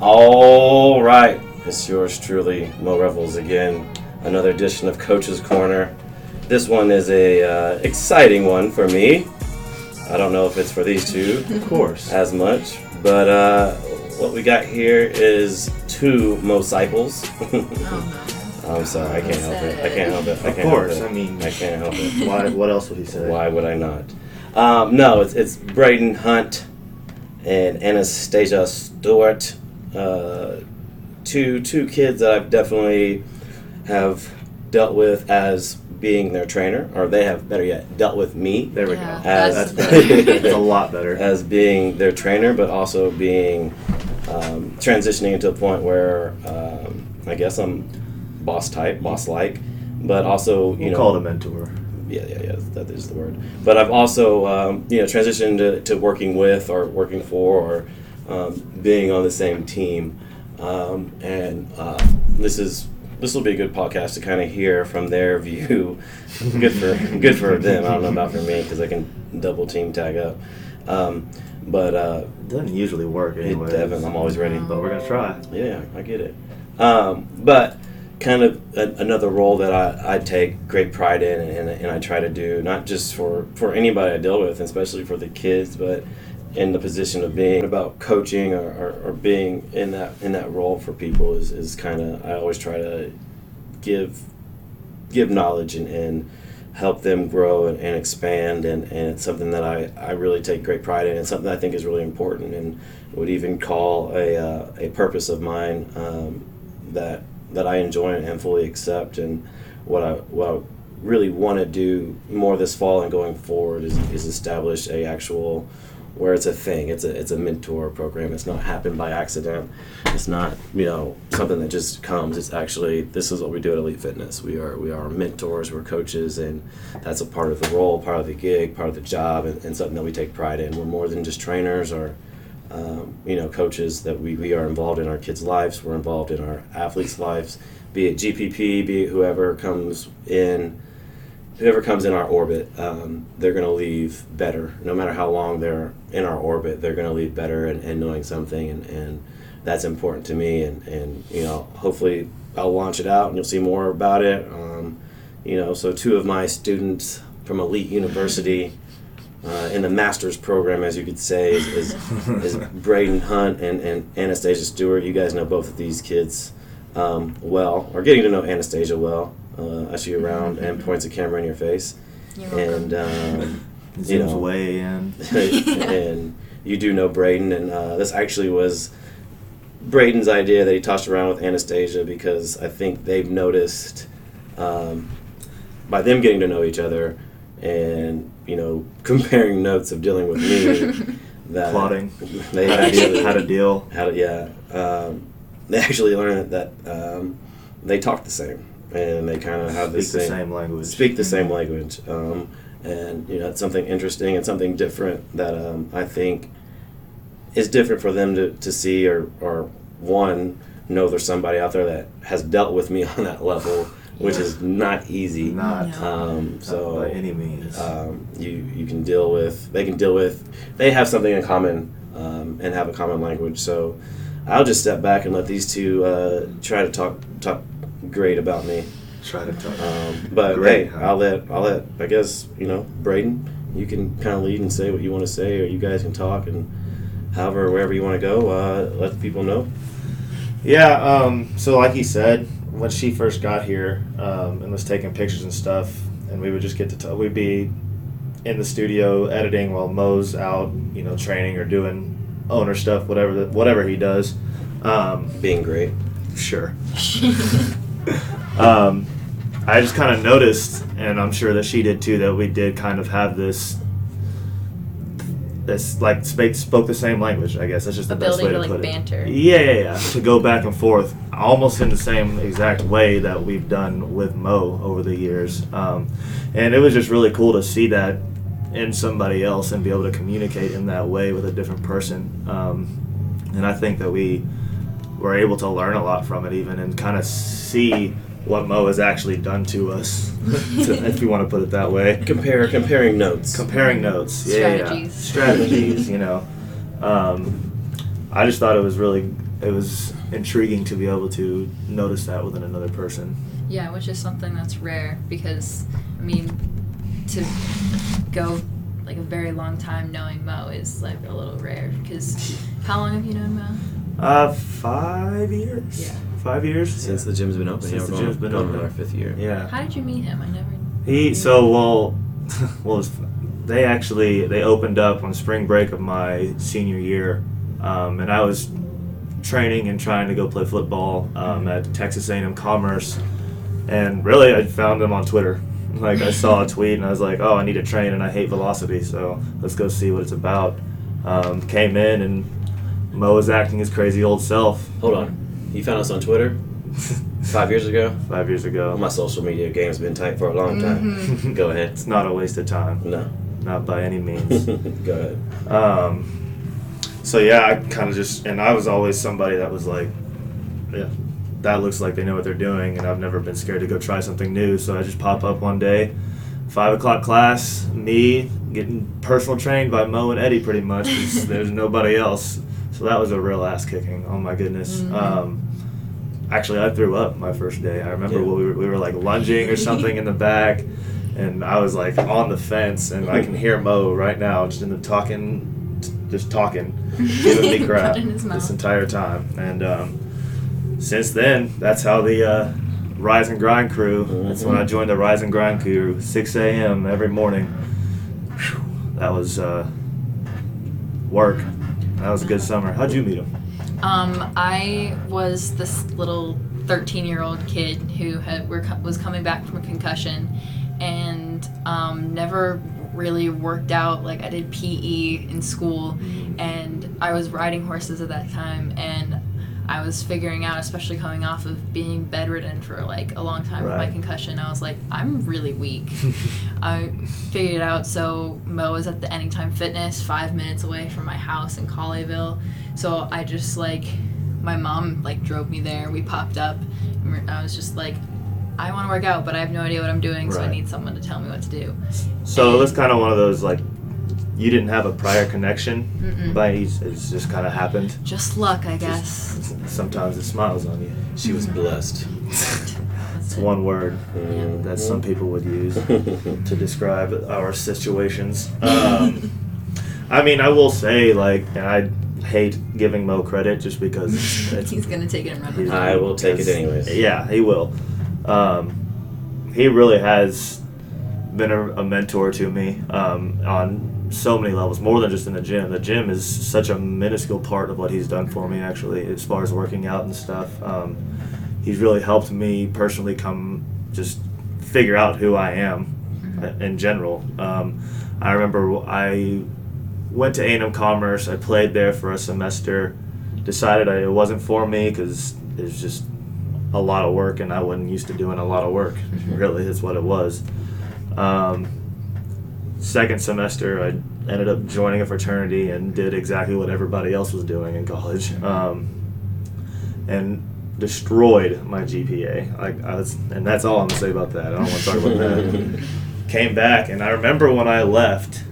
All right, it's yours truly, Mo Revels again. Another edition of Coach's Corner. This one is a uh, exciting one for me. I don't know if it's for these two Of course. as much, but uh, what we got here is two Mosciples. Oh, I'm sorry, I can't help it. I can't help it. I Of can't course. help I mean, I can't help it. why, what else would he say? Why would I not? Um, no, it's, it's Braden Hunt and Anastasia Stewart. Uh, two two kids that I've definitely have dealt with as being their trainer, or they have better yet dealt with me There we Yeah, go. as That's that's better. better. That's a lot better. as being their trainer, but also being um, transitioning into a point where um, I guess I'm boss type, boss like, but also you We'll know call it a mentor. yeah, yeah, yeah, that is the word. But I've also, um, you know, transitioned to, to working with or working for or um, being on the same team. Um, and uh, this is this will be a good podcast to kind of hear from their view. good for good for them. I don't know about for me because I can double team tag up. Um, but uh, It doesn't usually work anyway. Devin, I'm always ready. But we're gonna try. Yeah, I get it. Um, but kind of a, another role that I, I take great pride in and, and I try to do, not just for, for anybody I deal with, especially for the kids, but in the position of being. About coaching or, or, or being in that in that role for people is, is kind of I always try to give give knowledge and, and help them grow and, and expand and, and it's something that I, I really take great pride in and something I think is really important and would even call a, uh, a purpose of mine um, that that I enjoy and fully accept and what I what I really want to do more this fall and going forward is, is establish a actual where it's a thing it's a it's a mentor program it's not happened by accident it's not you know something that just comes it's actually this is what we do at elite fitness. We are we are mentors we're coaches and that's a part of the role part of the gig part of the job and, and something that we take pride in. We're more than just trainers or um, you know coaches that we, we are involved in our kids lives we're involved in our athletes lives be it gpp be it whoever comes in whoever comes in our orbit, um, they're going to leave better. No matter how long they're in our orbit, they're going to leave better and, and knowing something, and, and that's important to me. And, and you know, hopefully, I'll launch it out, and you'll see more about it. Um, you know, so two of my students from Elite University. Uh, in the master's program, as you could say, is, is, is Braden Hunt and, and Anastasia Stewart. You guys know both of these kids um, well, or getting to know Anastasia well. Uh, I see you around and points a camera in your face, You're and um, It You know. way in. and you do know Braden, and uh, this actually was Braden's idea that he tossed around with Anastasia because I think they've noticed um, by them getting to know each other and you know comparing notes of dealing with me that Plotting. they How to actually deal, how to deal. how to yeah um, they actually learned that um, they talk the same and they kind of have the Speak the same, same language. speak the same language um, and you know it's something interesting and something different that um, I think is different for them to, to see or, or one know there's somebody out there that has dealt with me on that level which Yeah. is not easy Not, No. um, not so by any means. um, you you can deal with they can deal with they have something in common um, and have a common language so I'll just step back and let these two uh, try to talk talk great about me Try to talk. um, but Great, hey huh? I'll let I'll let I guess you know Braden you can kind of lead and say what you want to say or you guys can talk and however wherever you want to go uh, let the people know Yeah, um, so like he said, when she first got here um, and was taking pictures and stuff, and we would just get to talk, we'd be in the studio editing while Mo's out, you know, training or doing owner stuff, whatever the, whatever he does. Um, being great sure. um, I just kind of noticed, and I'm sure that she did too, that we did kind of have this. This like spoke, spoke the same language. I guess that's just the best way to, to like, put banter. it. Yeah, yeah, yeah. To go back and forth, almost in the same exact way that we've done with Mo over the years, um, and it was just really cool to see that in somebody else and be able to communicate in that way with a different person. Um, and I think that we were able to learn a lot from it, even and kind of see what Mo has actually done to us, to, if you want to put it that way. compare comparing notes Comparing notes, yeah, yeah, yeah. Strategies. strategies. You know, um, I just thought it was really it was intriguing to be able to notice that within another person. Yeah, which is something that's rare because, I mean, to go like a very long time knowing Mo is like a little rare. Because how long have you known Mo? Uh, five years. Yeah. Five years Since the gym's been open, Since yeah, the gym's been going open. our fifth year. Yeah. How did you meet him? I never. He so well, well, it's- they actually they opened up on spring break of my senior year, um, and I was training and trying to go play football um, at Texas A&M Commerce, and really I found them on Twitter. Like I saw a tweet and I was like, oh, I need to train and I hate velocity, so let's go see what it's about. Um, came in and Mo is acting his crazy old self. Hold on. You found us on Twitter five years ago? Five years ago. My social media game's been tight for a long time. Mhm. Go ahead. It's not a waste of time, No. not by any means. Go ahead. Um, so yeah, I kind of just, and I was always somebody that was like, yeah, that looks like they know what they're doing, and I've never been scared to go try something new. So I just pop up one day, five o'clock class, me getting personal trained by Mo and Eddie, pretty much. there's nobody else. So that was a real ass kicking. Oh my goodness. Mhm. Um, actually, I threw up my first day. I remember Yeah. we, were, we were like lunging or something in the back, and I was like on the fence, and I can hear Mo right now just in the talking, just talking, giving me crap Put in his this entire time. And um, since then, that's how the uh, Rise and Grind crew. That's when I joined the Rise and Grind crew, 6 a.m. every morning. Whew, that was uh, work. That was a good summer. How'd you meet him? Um, I was this little 13 year old kid who had were, was coming back from a concussion and um, never really worked out. Like, I did PE in school and I was riding horses at that time and I was figuring out, especially coming off of being bedridden for like a long time with my concussion, I was like, I'm really weak. I figured it out. So Mo was at the Anytime Fitness, five minutes away from my house in Colleyville. So I just like, my mom like drove me there. We popped up. And I was just like, I want to work out, but I have no idea what I'm doing, so I need someone to tell me what to do. So that's kind of one of those like you didn't have a prior connection, Mm-mm. but it's it's just kind of happened. Just luck, I guess. Sometimes it smiles on you. She was blessed. It's it. one word Mhm. that some people would use to describe our situations. Um, I mean, I will say, like, and I hate giving Mo credit just because it's, He's gonna take it and run with it. I will take it because- anyways. Yeah, he will. Um, he really has been a, a mentor to me um, on so many levels, more than just in the gym. The gym is such a minuscule part of what he's done for me, actually, as far as working out and stuff. Um, he's really helped me personally come just figure out who I am uh, in general. Um, I remember I went to A&M Commerce. I played there for a semester. Decided I, it wasn't for me because it was just a lot of work, and I wasn't used to doing a lot of work. Really, is what it was. Um, second semester, I ended up joining a fraternity and did exactly what everybody else was doing in college, um, and destroyed my GPA. Like I was, and that's all I'm gonna say about that. I don't want to talk about that. Came back, and I remember when I left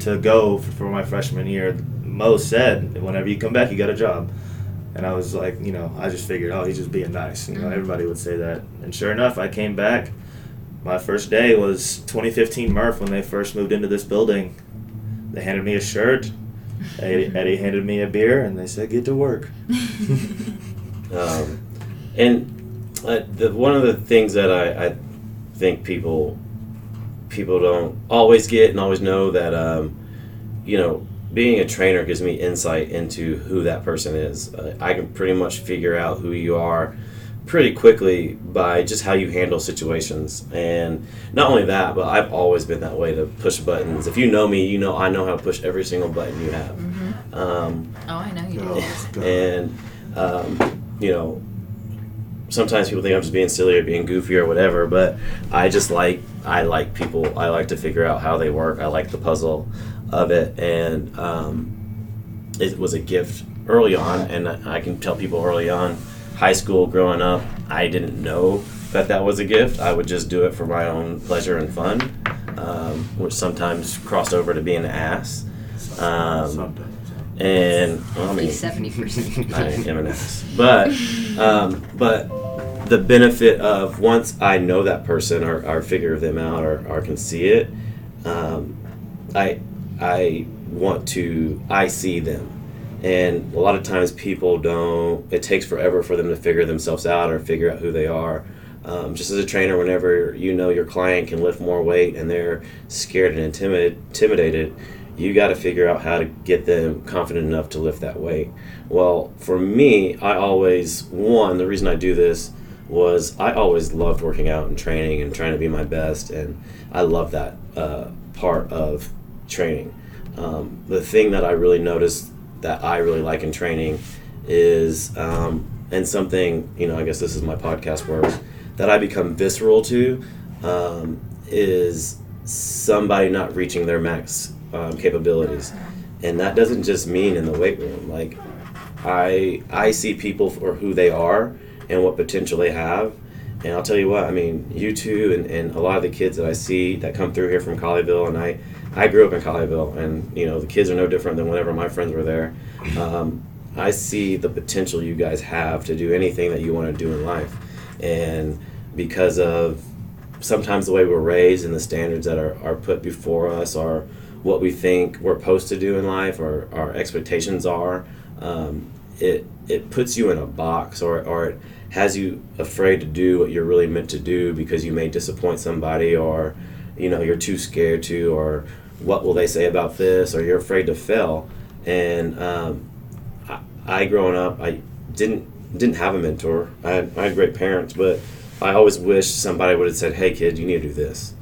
to go for my freshman year, Mo said, "Whenever you come back, you got a job." And I was like, you know, I just figured, oh, he's just being nice. You know, Mhm. everybody would say that. And sure enough, I came back. My first day was 2015 Murph when they first moved into this building. They handed me a shirt. Eddie, Eddie handed me a beer, and they said, "Get to work." Um, and uh, the, one of the things that I, I think people people don't always get and always know that um, you know being a trainer gives me insight into who that person is. Uh, I can pretty much figure out who you are pretty quickly by just how you handle situations. And not only that, but I've always been that way to push buttons. If you know me, you know I know how to push every single button you have. Mhm. Um, Oh, I know you do. Oh, and um, you know sometimes people think i'm just being silly or being goofy or whatever but i just like i like people i like to figure out how they work i like the puzzle of it and um, it was a gift early on and i can tell people early on high school growing up i didn't know that that was a gift i would just do it for my own pleasure and fun um, which sometimes crossed over to being an ass um, Sometimes. and well, I mean, seventy percent. I am an ass. But um, but the benefit of once I know that person or, or figure them out or, or can see it, um, I I want to I see them. And a lot of times people don't. It takes forever for them to figure themselves out or figure out who they are. Um, just as a trainer, whenever you know your client can lift more weight and they're scared and intimidated, you got to figure out how to get them confident enough to lift that weight. Well, for me, I always, one, the reason I do this was I always loved working out and training and trying to be my best, and I love that uh, part of training. Um, the thing that I really noticed that I really like in training is, um, and something, you know, I guess this is my podcast work, that I become visceral to um, is somebody not reaching their max um, capabilities, and that doesn't just mean in the weight room. Like I I see people for who they are and what potential they have. And I'll tell you what, I mean, you two and, and a lot of the kids that I see that come through here from Colleyville, and I, I grew up in Colleyville, and you know the kids are no different than whenever my friends were there. Um, I see the potential you guys have to do anything that you want to do in life, and because of sometimes the way we're raised and the standards that are, are put before us are what we think we're supposed to do in life or our expectations are, um, it it puts you in a box or, or it has you afraid to do what you're really meant to do because you may disappoint somebody or you know you're too scared to or what will they say about this? Or you're afraid to fail? And um, I, I growing up I didn't didn't have a mentor. I had, I had great parents but I always wished somebody would have said hey kid you need to do this.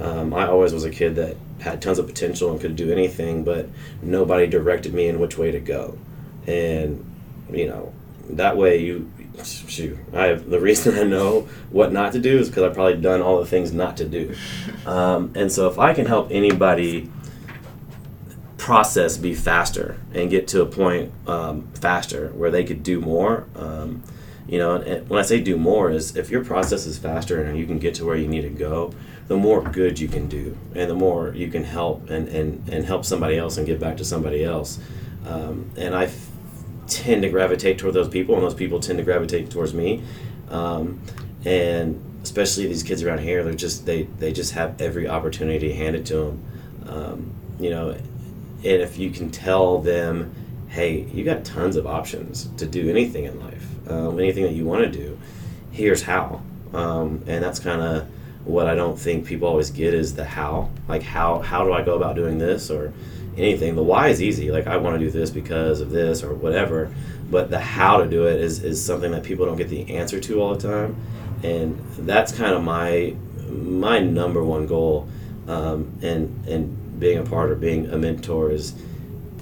Um, I always was a kid that had tons of potential and could do anything, but nobody directed me in which way to go. And you know, that way you shoot. I the reason I know what not to do is because I've probably done all the things not to do. Um, and so if I can help anybody process be faster and get to a point um, faster where they could do more. Um, you know, and when I say do more is if your process is faster and you can get to where you need to go, the more good you can do and the more you can help and, and, and help somebody else and give back to somebody else. Um, and I tend to gravitate toward those people and those people tend to gravitate towards me. Um, and especially these kids around here, they're just, they, they just have every opportunity handed to them. Um, you know, and if you can tell them, hey, you got tons of options to do anything in life, um, anything that you want to do, here's how. Um, and that's kind of what I don't think people always get is the how. Like how how do I go about doing this or anything. The why is easy. Like I want to do this because of this or whatever. But the how to do it is, is something that people don't get the answer to all the time. And that's kind of my my number one goal. Um, and and being a part or being a mentor is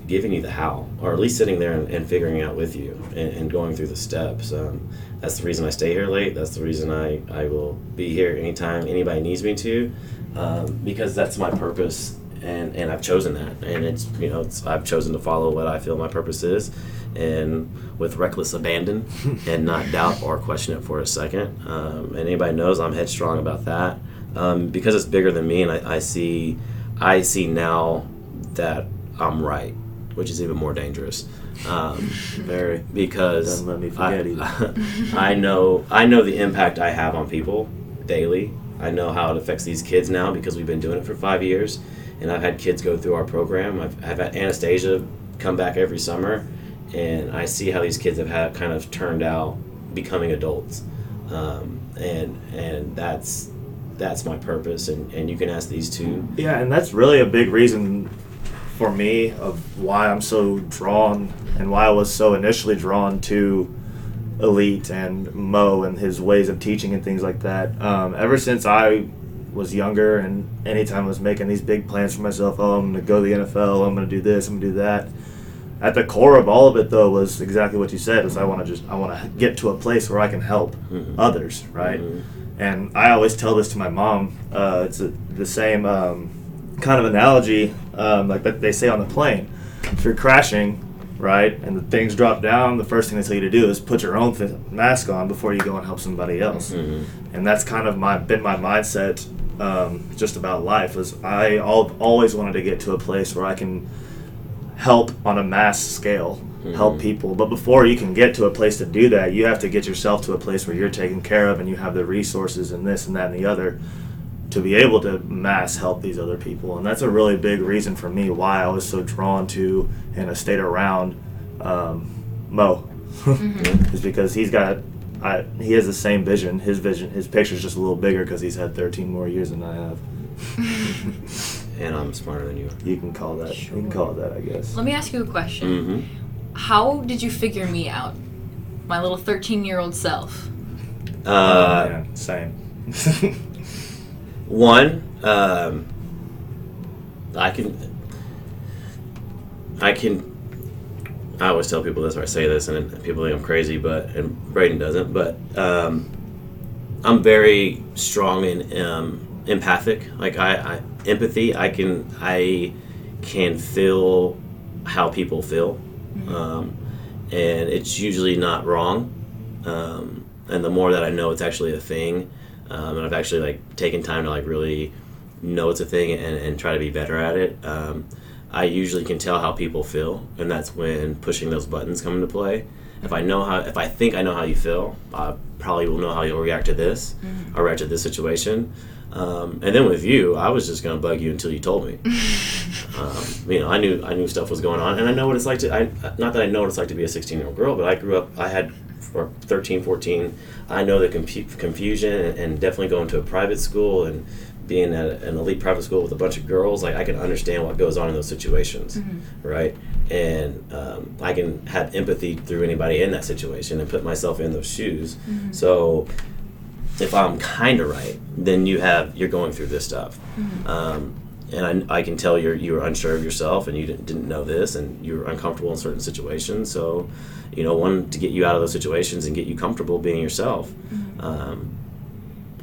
giving you the how, or at least sitting there and, and figuring out with you and, and, going through the steps. Um, that's the reason I stay here late. That's the reason I, I will be here anytime anybody needs me to, um, because that's my purpose, and, and I've chosen that. And it's you know it's, I've chosen to follow what I feel my purpose is, and with reckless abandon, and not doubt or question it for a second. Um, and anybody knows I'm headstrong about that um, because it's bigger than me, and I, I see I see now that I'm right which is even more dangerous. Um, Very. Because Doesn't let me forget I, I know I know the impact I have on people daily. I know how it affects these kids now because we've been doing it for five years, and I've had kids go through our program. I've, I've had Anastasia come back every summer, and I see how these kids have had kind of turned out becoming adults, um, and and that's that's my purpose. And, and you can ask these two. Yeah, and that's really a big reason for me of why I'm so drawn and why I was so initially drawn to Elite and Mo and his ways of teaching and things like that. Um, ever since I was younger and anytime I was making these big plans for myself, oh, I'm going to go to the NFL, I'm going to do this, I'm going to do that. At the core of all of it, though, was exactly what you said: is I want to just I want to get to a place where I can help mm-hmm. others, right? Mm-hmm. And I always tell this to my mom. Uh, it's a, the same um, kind of analogy, um, like that they say on the plane. If you're crashing, right, and the things drop down, the first thing they tell you to do is put your own th- mask on before you go and help somebody else. Mm-hmm. And that's kind of my been my mindset um, just about life. Was I all, always wanted to get to a place where I can help on a mass scale, help Mhm. people. But before you can get to a place to do that, you have to get yourself to a place where you're taken care of and you have the resources and this and that and the other to be able to mass help these other people. And that's a really big reason for me why I was so drawn to and stayed around um, Mo. is because he's got I, he has the same vision. His vision, his picture's just a little bigger because he's had 13 more years than I have. And I'm smarter than you. You can call that. You can call it that, I guess. Let me ask you a question. Mm-hmm. How did you figure me out? My little 13 year old self. Uh, yeah, same. One, um, I can, I can. I always tell people this, or I say this, and people think I'm crazy, but and Braden doesn't. But um, I'm very strong and um, empathic. Like I, I, empathy. I can, I can feel how people feel, um, and it's usually not wrong. Um, and the more that I know, it's actually a thing um, and I've actually like taken time to like really know it's a thing and, and try to be better at it. I usually can tell how people feel, and that's when pushing those buttons come into play. If I know how, if I think I know how you feel, I probably will know how you'll react to this or react to this situation. Um, and then with you, I was just gonna bug you until you told me. um, you know, I knew I knew stuff was going on, and I know what it's like to. I not that I know what it's like to be a 16 year old girl, but I grew up. I had for 13, 14. I know the confu- confusion, and, and definitely going to a private school and being at an elite private school with a bunch of girls. Like I can understand what goes on in those situations, right? And um, I can have empathy through anybody in that situation and put myself in those shoes. So if I'm kind of right, then you have you're going through this stuff, um, and I, I can tell you're you were unsure of yourself and you didn't, didn't know this and you were uncomfortable in certain situations. So, you know, one to get you out of those situations and get you comfortable being yourself. Um,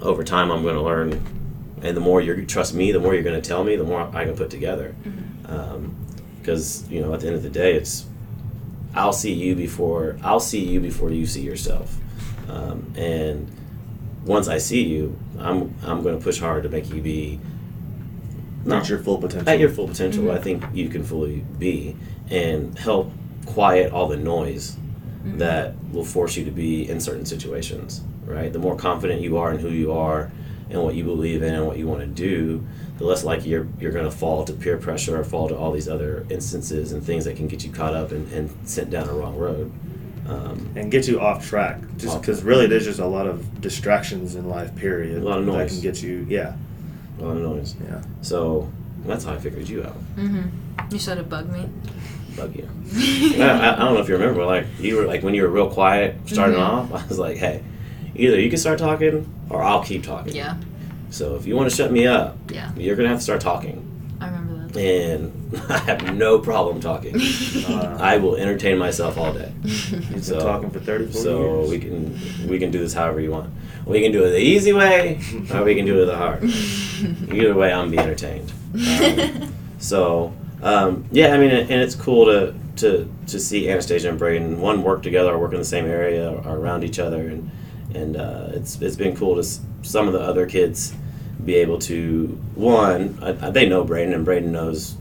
over time, I'm going to learn, and the more you trust me, the more you're going to tell me, the more I can put together. Mm-hmm. Um, because you know, at the end of the day, it's I'll see you before I'll see you before you see yourself, um, and once I see you, I'm I'm going to push hard to make you be Not your full potential. at your full potential. Mm-hmm. I think you can fully be and help quiet all the noise mm-hmm. that will force you to be in certain situations. Right, the more confident you are in who you are and what you believe in and what you want to do, the less likely you're you're going to fall to peer pressure or fall to all these other instances and things that can get you caught up and, and sent down a wrong road. Um, and get you off track. Just because really there's just a lot of distractions in life. Period. A lot of noise that can get you. Yeah. a lot of noise. Yeah. So that's how I figured you out. Mm-hmm. You said it bugged me. Bug you. I, I, I don't know if you remember, like you were like when you were real quiet starting Mhm. off. I was like, hey, either you can start talking or I'll keep talking. Yeah, So if you want to shut me up, yeah. you're gonna have to start talking, I remember that. and I have no problem talking. Uh, I will entertain myself all day. You've So- been talking for 30, 40 So years. we can we can do this however you want. We can do it the easy way, or we can do it the hard. Either way, I'm be entertained. Um, so um, yeah, I mean, and it's cool to to to see Anastasia and Braden one work together, or work in the same area, or around each other, and and uh, it's it's been cool to s- some of the other kids be able to one I, I- they know Braden and Braden knows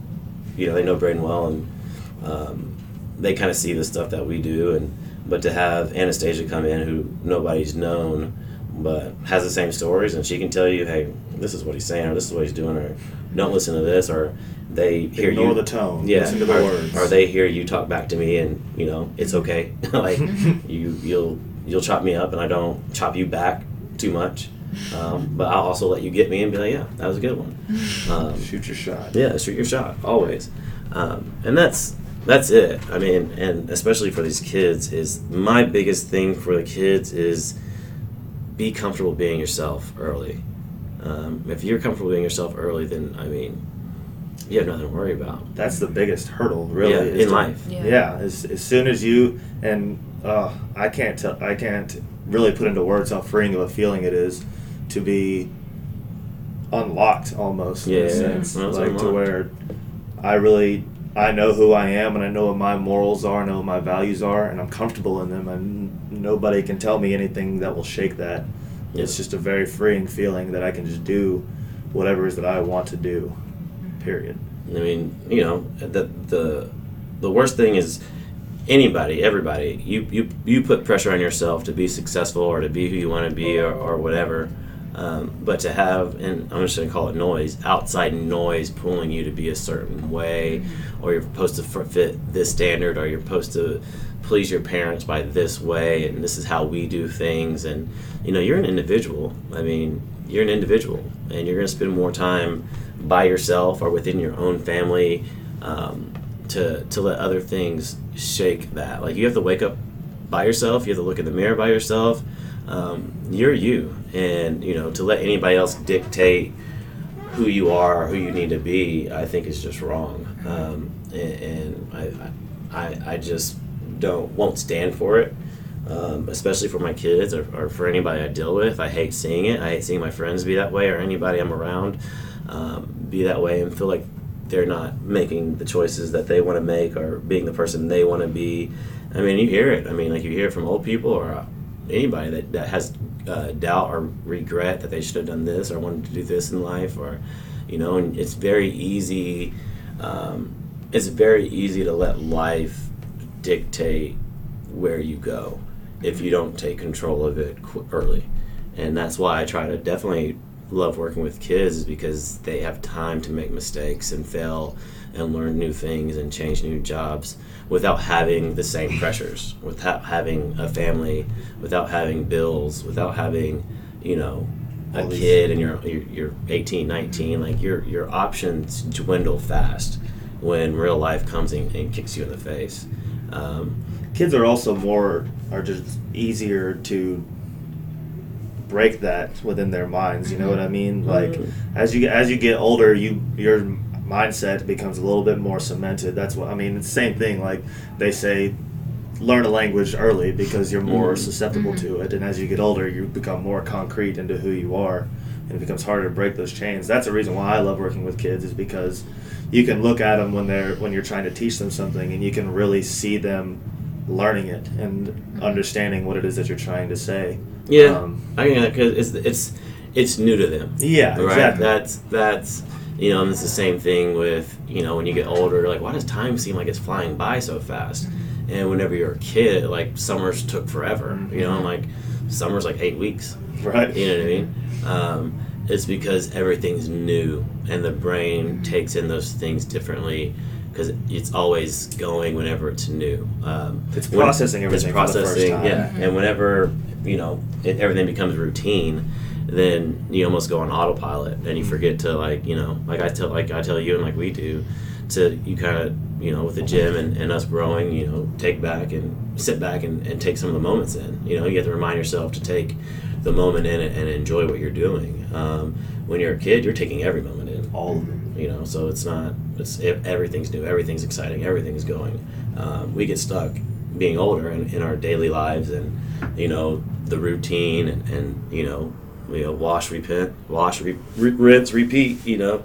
you know they know Braden well and um, they kind of see the stuff that we do and but to have Anastasia come in who nobody's known but has the same stories and she can tell you hey this is what he's saying or this is what he's doing or don't listen to this or they hear Ignore you the tone. yeah Listen to the or, words. or they hear you talk back to me and you know it's okay like you you'll you'll chop me up and I don't chop you back too much um, but I'll also let you get me and be like yeah that was a good one um, Shoot your shot. yeah, shoot your shot always, um, and that's that's it. I mean, and especially for these kids, is my biggest thing for the kids is be comfortable being yourself early. Um, if you're comfortable being yourself early, then I mean, you have nothing to worry about. That's the biggest hurdle, really. yeah, in to- life. Yeah. Yeah, as, as soon as you and uh, I can't tell, I can't really put into words how freeing of a feeling it is to be unlocked almost in Yeah, a sense, like to where I really I know who I am and I know what my morals are, I know what my values are, and I'm comfortable in them, and nobody can tell me anything that will shake that. Yeah. It's just a very freeing feeling that I can just do whatever it is that I want to do. Period. I mean, you know, the the the worst thing is anybody, everybody. You you you put pressure on yourself to be successful or to be who you want to be or, or whatever. Um, but to have, and I'm just going to call it noise, outside noise pulling you to be a certain way, or you're supposed to fit this standard, or you're supposed to please your parents by this way, and this is how we do things. And, you know, you're an individual. I mean, you're an individual, and you're going to spend more time by yourself or within your own family um, to, to let other things shake that. Like, you have to wake up by yourself, you have to look in the mirror by yourself. Um, you're you, and you know to let anybody else dictate who you are or who you need to be, I think is just wrong. Um, and, and I, I, I just don't won't stand for it, um, especially for my kids or, or for anybody I deal with. I hate seeing it. I hate seeing my friends be that way or anybody I'm around um, be that way and feel like they're not making the choices that they want to make or being the person they want to be. I mean, you hear it. I mean, like you hear it from old people or anybody that, that has uh, doubt or regret that they should have done this or wanted to do this in life or you know and it's very easy um, it's very easy to let life dictate where you go if you don't take control of it qu- early and that's why i try to definitely love working with kids is because they have time to make mistakes and fail and learn new things and change new jobs without having the same pressures, without having a family, without having bills, without having, you know, a kid and you're, you're you're 18, 19, like your your options dwindle fast when real life comes in and kicks you in the face. Um, kids are also more are just easier to break that within their minds you know what i mean? Like Mhm. as you as you get older you your mindset becomes a little bit more cemented. That's what i mean it's the same thing like they say learn a language early because you're more Mhm. susceptible to it. And as you get older you become more concrete into who you are and it becomes harder to break those chains. That's the reason why i love working with kids is because you can look at them when they're when you're trying to teach them something and you can really see them learning it and understanding what it is that you're trying to say yeah, Um, I mean, because it's it's it's new to them. yeah right? exactly That's that's you know, and it's the same thing with you know when you get older. Like, why does time seem like it's flying by so fast? And whenever you're a kid, like summers took forever. You know, and like summers like eight weeks. right You know what I mean? Um, it's because everything's new, and the brain takes in those things differently because it's always going whenever it's new. Um, It's when- processing everything It's for the first processing, time. yeah. And whenever you know it, everything becomes routine, then you almost go on autopilot, and you forget to like you know like I tell like I tell you and like we do, to you kind of you know with the gym and, and us growing, you know, take back and sit back and, and take some of the moments in. You know, you have to remind yourself to take the moment in it and enjoy what you're doing. Um, when you're a kid, you're taking every moment in all of it you know so it's not it's it, everything's new everything's exciting everything's going. Um, we get stuck being older in, in our daily lives and you know the routine and, and you know we know, wash repent wash re, rinse repeat you know?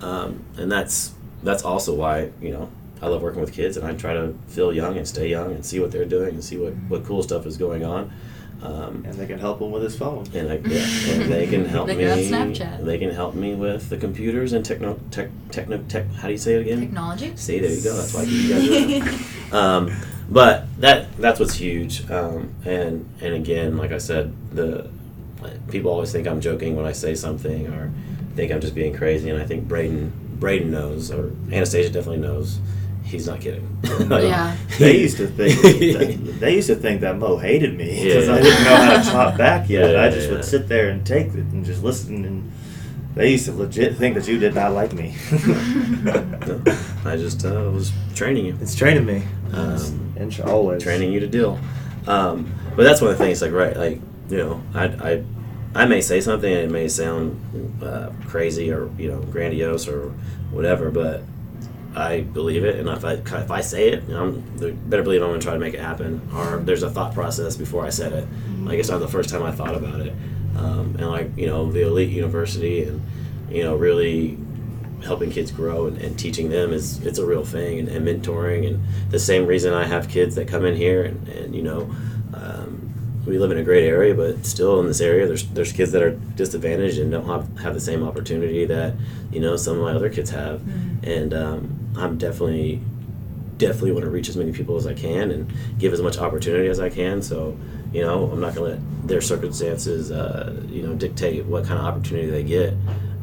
Um, and that's that's also why you know I love working with kids and I try to feel young and stay young and see what they're doing and see what, what cool stuff is going on um, and they can help him with his phone and, I, yeah, and they can help They me. got Snapchat. They can help me with the computers and techno, tech, techno, tech. How do you say it again? Technology. See, there you go. That's why you guys. Are um, but that that's what's huge. Um, and and again, like I said, the people always think I'm joking when I say something or think I'm just being crazy. And I think Braden Braden knows, or Anastasia definitely knows. He's not kidding. Like, Yeah. they used to think that, they used to think that Mo hated me because Yeah. I didn't know how to talk back yet. Yeah, I just yeah. would sit there and take it and just listen, and they used to legit think that you did not like me. I just uh, was training you. it's training me, Um, and sh- always training you to deal. Um, but that's one of the things, like, right, like, you know, I, I, I may say something and it may sound uh, crazy or, you know, grandiose or whatever, but I believe it. And if I, if I say it, I'm, better believe I'm going to try to make it happen. Or there's a thought process before I said it. Like, it's not the first time I thought about it. Um, and, like, you know, the elite university and, you know, really helping kids grow and, and teaching them is it's a real thing and, and mentoring and the same reason I have kids that come in here and, and you know um, we live in a great area but still in this area there's there's kids that are disadvantaged and don't have, have the same opportunity that you know some of my other kids have and um, I'm definitely definitely want to reach as many people as I can and give as much opportunity as I can. So, you know, I'm not going to let their circumstances, uh, you know, dictate what kind of opportunity they get,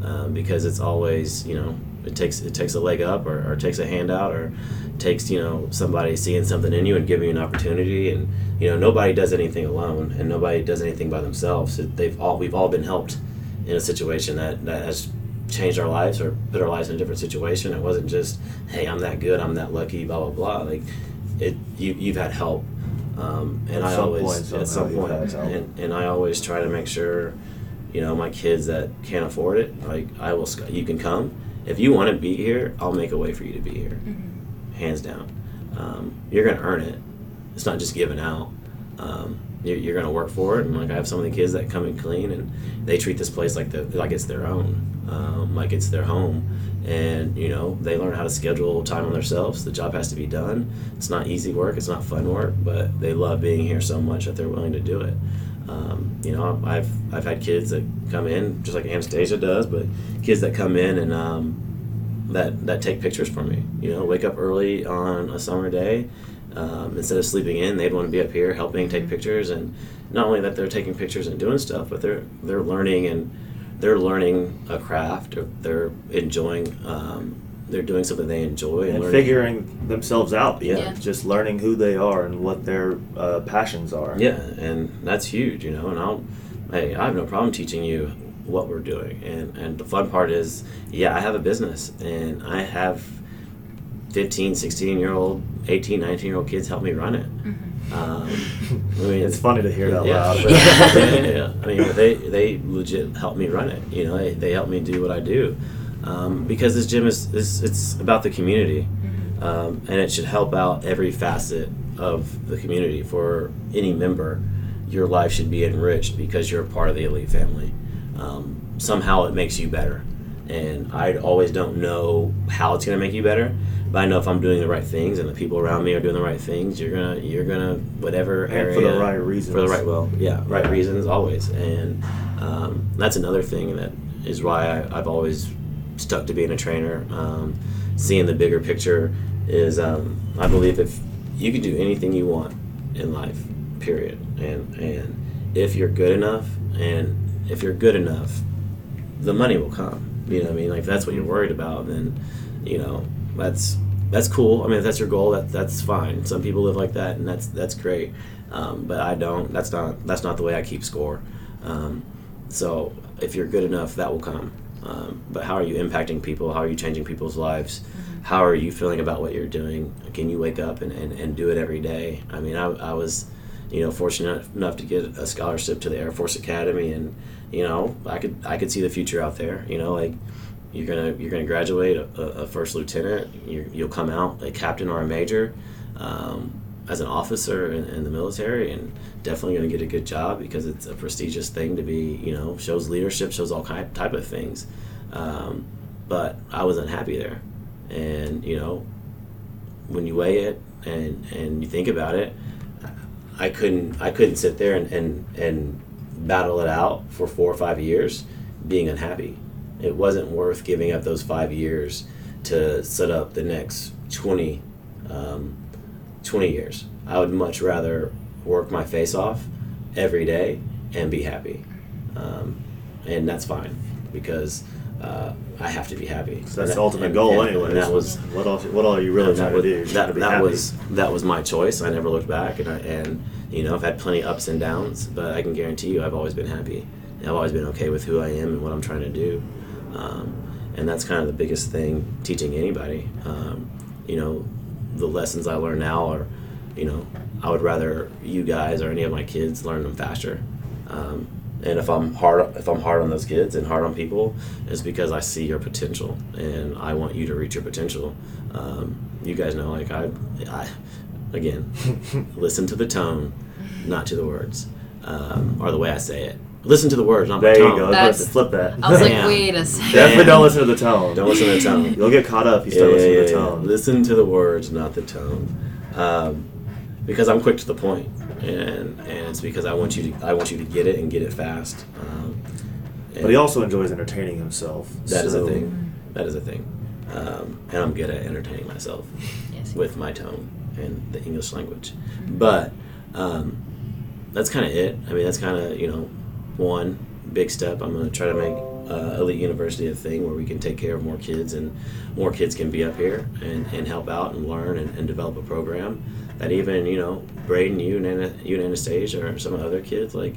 um, because it's always, you know, it takes it takes a leg up or, or takes a handout or takes you know somebody seeing something in you and giving you an opportunity and you know nobody does anything alone and nobody does anything by themselves they've all we've all been helped in a situation that, that has changed our lives or put our lives in a different situation. It wasn't just hey i'm that good i'm that lucky blah blah blah. Like it you, you've had help. Um, and At i always point, at some point and, and i always try to make sure you know my kids that can't afford it like i will you can come. If you want to be here i'll make a way for you to be here. Hands down. Um, you're going to earn it. It's not just given out. Um, you're, going to work for it. And like i have some of the kids that come in clean and they treat this place like the like it's their own um, like it's their home. And you know they learn how to schedule time on themselves. The job has to be done. It's not easy work. It's not fun work but they love being here so much that they're willing to do it. Um, you know I've, I've had kids that come in just like anastasia does but kids that come in and um, that that take pictures for me. You know, wake up early on a summer day. Um, instead of sleeping in, they'd want to be up here helping take pictures, and not only that they're taking pictures and doing stuff, but they're they're learning and they're learning a craft, or they're enjoying. Um, they're doing something they enjoy and learning. figuring themselves out. Yeah. Yeah. just learning who they are and what their uh, passions are. Yeah, and that's huge, you know. And I'll, hey, I have no problem teaching you what we're doing. And and the fun part is, yeah, I have a business, and I have 15, 16 year old, 18, 19 year old kids help me run it. Um, I mean, It's funny to hear that yeah. loud. yeah, yeah, yeah. I mean, they they legit help me run it. You know, they, they help me do what I do um, because this gym is, is it's about the community, um, and it should help out every facet of the community. For any member, your life should be enriched because you're a part of the elite family. Um, somehow, it makes you better, and I always don't know how it's to make you better. But I know if I'm doing the right things and the people around me are doing the right things, you're gonna you're gonna whatever And area for the right reasons. for the right well yeah right reasons always and um, that's another thing that is why I, I've always stuck to being a trainer um, seeing the bigger picture is um, I believe if you can do anything you want in life period and and if you're good enough and if you're good enough the money will come you know what I mean? Like if that's what you're worried about then you know that's that's cool. I mean if that's your goal that that's fine. Some people live like that and that's that's great. Um, but I don't that's not that's not the way I keep score. Um, so if you're good enough that will come. Um, but how are you impacting people? How are you changing people's lives? How are you feeling about what you're doing? Can you wake up and, and, and do it every day? I mean I, I was you know fortunate enough to get a scholarship to the Air Force Academy and you know I could I could see the future out there you know like you're gonna you're gonna graduate a, a first lieutenant you, you'll come out a captain or a major um, as an officer in, in the military and definitely gonna get a good job because it's a prestigious thing to be you know shows leadership shows all kind type of things. Um, but I was unhappy there. And you know when you weigh it and and you think about it I couldn't I couldn't sit there and, and, and battle it out for four or five years being unhappy. It wasn't worth giving up those five years to set up the next 20, um, 20 years. I would much rather work my face off every day and be happy. Um, and that's fine because uh, I have to be happy. So that's And the ultimate and- goal, and-. And that was what all What are you really trying that to do? was, that, that happy. was that was my choice. I never looked back, and I, and you know I've had plenty of ups and downs, but I can guarantee you I've always been happy. And I've always been okay with who I am and what I'm trying to do, um, and that's kind of the biggest thing teaching anybody. Um, you know, the lessons I learn now are, you know, I would rather you guys or any of my kids learn them faster. Um, and if I'm hard, if I'm hard on those kids and hard on people, it's because I see your potential and I want you to reach your potential. Um, you guys know, like I, I, again, listen to the tone, not to the words, um, or the way I say it. Listen to the words, not there the tone. There you go. That's- Flip that. I was like, wait a second. Definitely don't listen to the tone. Don't listen to the tone. You'll get caught up. You start listening to the tone. Listen to the words, not the tone, um, because I'm quick to the point, and and it's because I want you to I want you to get it and get it fast. Um, But he also enjoys entertaining himself. That is so- a thing. That is a thing, um, and I'm good at entertaining myself. Yes. with my tone and the English language. But um, that's kind of it. I mean, that's kind of you know one big step. I'm going to try to make uh, Elite University a thing where we can take care of more kids and more kids can be up here and, and help out and learn and, and develop a program that even you know Braden, you and Ana, you and Anastasia or some of the other kids like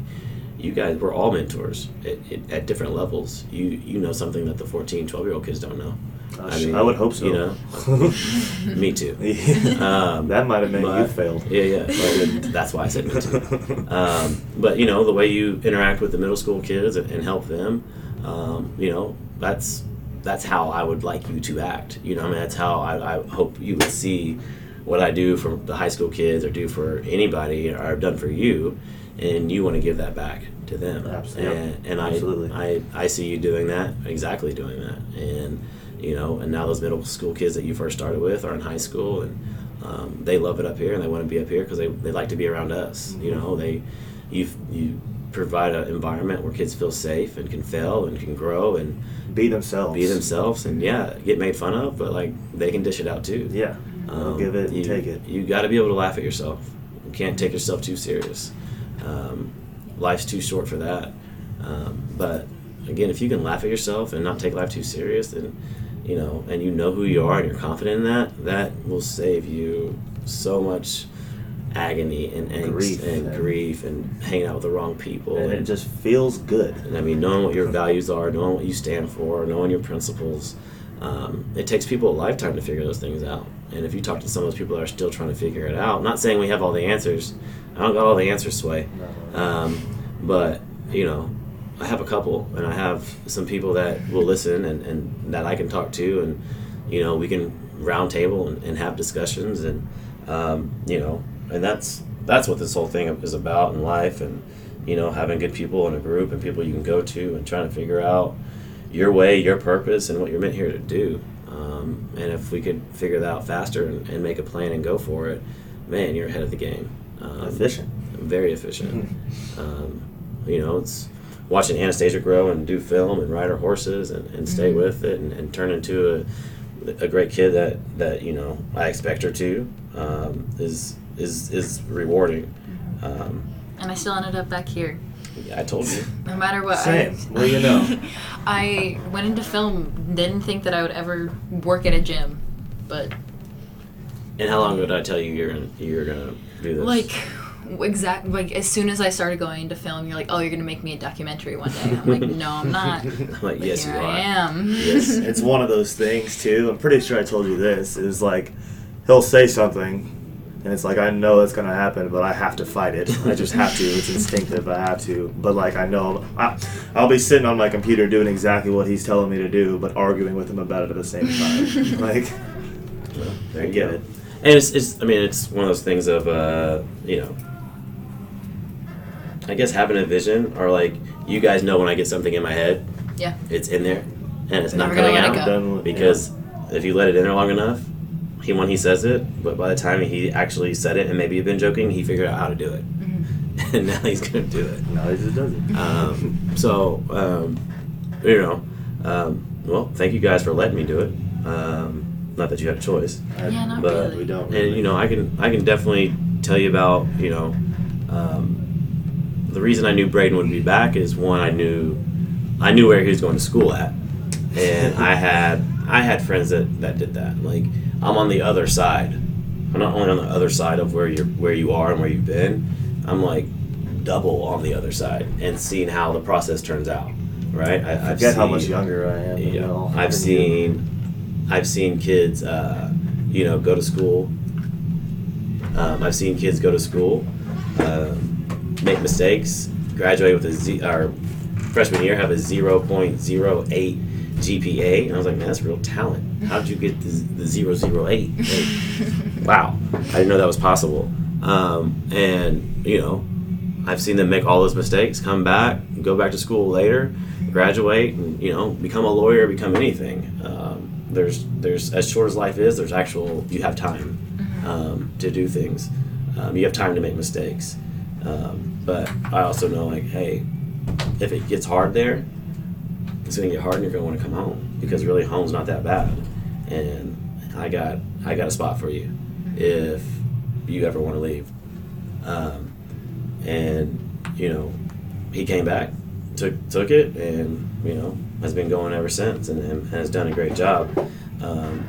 you guys we're all mentors at, at, at different levels. You you know something that the 14, 12 year old kids don't know. I sh- I would hope so. You know, me too. Um, that might have meant you failed. Yeah, yeah. That's why I said me too. Um, but you know, the way you interact with the middle school kids and, and help them, um, you know, that's that's how I would like you to act. You know, I mean, that's how I, I hope you would see what I do for the high school kids or do for anybody or I've done for you, and you want to give that back to them. Absolutely. And, and Absolutely. I, I I see you doing that exactly doing that, and you know, and now those middle school kids that you first started with are in high school and um, they love it up here and they want to be up here because they, they like to be around us. You know, they you you provide an environment where kids feel safe and can fail and can grow and Be themselves. be themselves and yeah, get made fun of, but like they can dish it out too. Yeah. Um, give it and you, take it. You got to be able to laugh at yourself. You can't take yourself too serious. Um, life's too short for that. Um, but again, if you can laugh at yourself and not take life too serious, then you know, and you know who you are and you're confident in that, that will save you so much agony and angst Grief and, and- grief and hanging out with the wrong people. And it just feels good. And I mean, knowing what your values are, knowing what you stand for, knowing your principles, um, it takes people a lifetime to figure those things out. And if you talk to some of those people that are still trying to figure it out, not saying we have all the answers, I don't got all the answers, Sway. Um, but, you know, I have a couple, and I have some people that will listen and, and that I can talk to, and, you know, we can round table and, and have discussions, and, um, you know, and that's that's what this whole thing is about in life, and, you know, having good people in a group and people you can go to and trying to figure out your way, your purpose, and what you're meant here to do. Um, and if we could figure that out faster and, and make a plan and go for it, man, you're ahead of the game. Um, Efficient. Very efficient. um, you know, it's watching Anastasia grow and do film and ride her horses and, and stay with it and, and turn into a, a great kid that, that, you know, I expect her to um, is, is, is rewarding. Um, And I still ended up back here. I told you. No matter what. Same. I, Well, you know. I went into film, didn't think that I would ever work at a gym, but And how long did I tell you you're gonna you're gonna do this? like exact like as soon as I started going into film, you're like, oh, you're gonna make me a documentary one day. I'm like, no, I'm not. I'm like, But yes, here you I am. Yes. it's one of those things too. I'm pretty sure I told you this. Is like he'll say something, and it's like I know it's gonna happen, but I have to fight it. I just have to. It's instinctive. I have to. But like I know, I, I'll be sitting on my computer doing exactly what he's telling me to do, but arguing with him about it at the same time. like Well, there I get go. it. And it's, it's I mean it's one of those things of uh, you know I guess having a vision or like you guys know when I get something in my head, Yeah. it's in there and it's not coming out go. done with- because if you let it in there long enough, he when he says it, but by the time he actually said it and maybe you've been joking, he figured out how to do it. Mm-hmm. and now he's gonna do it. yeah. no, he just doesn't. Um, so, um, you know, um, well, thank you guys for letting me do it. Um, not that you had a choice, Yeah, not but really. we don't. and you know, I can I can definitely tell you about you know, um, the reason I knew Braden would be back is one I knew I knew where he was going to school at, and I had I had friends that that did that. Like I'm on the other side. I'm not only on the other side of where you're where you are and where you've been. I'm like double on the other side and seeing how the process turns out. Right? I, I've forget how much younger I am. yeah, you know, I've seen, I've seen kids, uh, you know, go to school. Um, I've seen kids go to school, uh, make mistakes, graduate with a Z, or freshman year have a zero point zero eight GPA, and I was like, man, that's real talent. How'd you get the, the zero zero eight? Like, wow, I didn't know that was possible. Um, and you know, I've seen them make all those mistakes, come back, go back to school later, graduate, and you know, become a lawyer, become anything. Um, there's there's as short as life is, there's actual you have time um, to do things. Um, you have time to make mistakes. Um, but I also know like, hey, if it gets hard there, it's gonna get hard, and you're gonna want to come home because really home's not that bad. And I got I got a spot for you. if you ever want to leave. Um, and you know, he came back, took took it, and you know has been going ever since, and, and has done a great job. Um,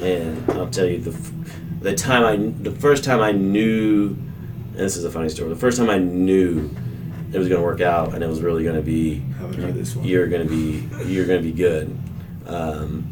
and I'll tell you the the time I the first time I knew, and this is a funny story. The first time I knew it was going to work out, and it was really going to be this one. you're going to be you're going to be good. Um,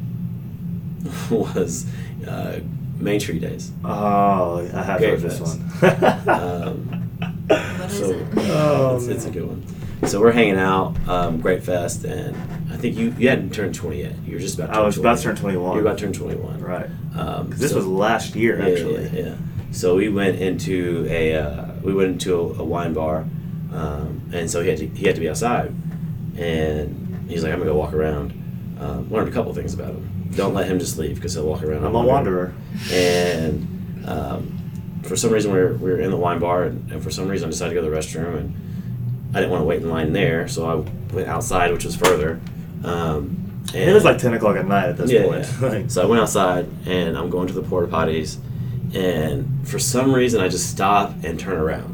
was uh, Main Street Days. Oh, I have Great heard this one. Um, What is so it? Oh, it's, it's a good one. So we're hanging out, um, great fest, and I think you you hadn't turned twenty yet. You were just about. To I was 20. about to turn 21. You're about to turn twenty one. Right. Um, 'Cause this so- was last year, yeah, actually. Yeah, yeah. So we went into a uh, we went into a, a wine bar, um, and so he had to he had to be outside, and he's like, I'm gonna go walk around. Um, learned a couple things about him. Don't let him just leave because he'll walk around. I'm a wanderer. And um, for some reason, we were, we were in the wine bar, and, and for some reason, I decided to go to the restroom, and I didn't want to wait in line there, so I went outside, which was further. Um, and It was like 10 o'clock at night at this yeah, point. yeah. So I went outside and I'm going to the porta potties, and for some reason I just stop and turn around,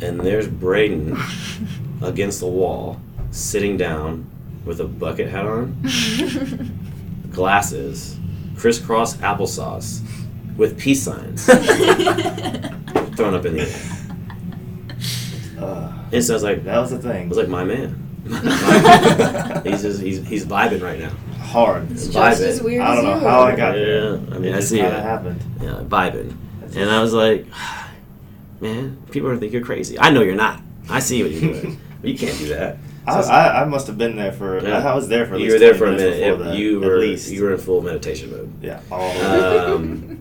and there's Braden against the wall, sitting down with a bucket hat on, glasses, crisscross applesauce, with peace signs thrown up in the air. uh, And so I was like, that was the I thing. was like, my man. he's just he's, he's vibing right now. hard. It's Just vibing. as weird I don't know you how I got Yeah, there. I mean, It I see kinda it. happened. Yeah, vibing. And I was like, man, people are think you're crazy. I know you're not. I see what you're doing. but you can't do that. I, So- I, I must have been there for. Yeah. I was there for. You were there for a minute. It- that, you were least. you were in full meditation mode. Yeah. All, Um,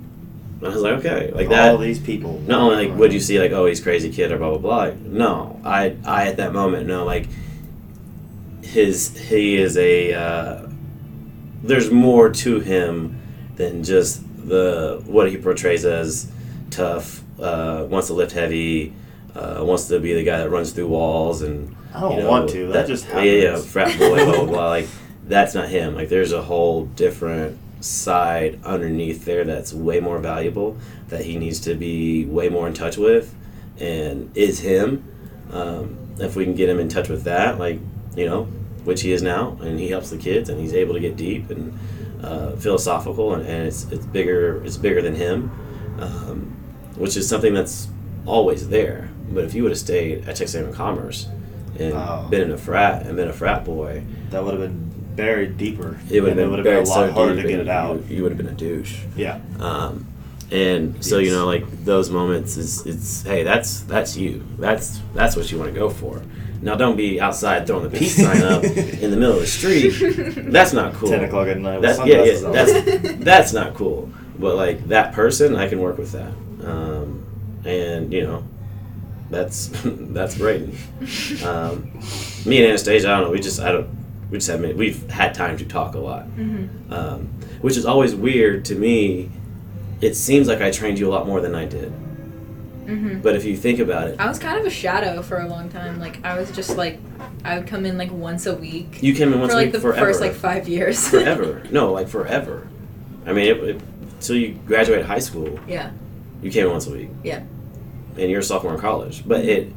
I was like, okay, like all that. All these people. Not only like would you see like, oh, he's crazy kid or blah blah blah. No, I I at that moment know like his he is a uh, there's more to him than just the what he portrays as tough, uh, wants to lift heavy, uh, wants to be the guy that runs through walls and I don't you know, want to. That, just yeah, yeah, frat boy, blah blah blah. Like that's not him. Like there's a whole different side underneath there that's way more valuable that he needs to be way more in touch with, and is him. Um, if we can get him in touch with that, like you know, which he is now, and he helps the kids, and he's able to get deep and uh, philosophical, and, and it's it's bigger it's bigger than him, um, which is something that's always there. But if you would have stayed at Texas A&M Commerce and Oh. been in a frat and been a frat boy, That would have been buried deeper. it would have and been, would have buried been a lot so harder to get it out. You, you would have been a douche. Yeah. Um, and so you know, like those moments is it's hey, that's that's you. That's that's what you want to go for. Now don't be outside throwing the peace sign up in the middle of the street. That's not cool. Ten o'clock at night. Yeah, yeah. That's that's not cool. But like that person, I can work with that. Um, and you know, that's that's Braden. Um, me and Anastasia, I don't know. We just I don't. We just have we've had time to talk a lot, Mm-hmm. um, which is always weird to me. It seems like I trained you a lot more than I did. Mm-hmm. But if you think about it, I was kind of a shadow for a long time. Like I was just like, I would come in like once a week you came in once for a like week the forever. first like five years. forever. No, like forever. I mean, it, it, until you graduated high school, yeah, you came once a week. Yeah. And you're a sophomore in college, but it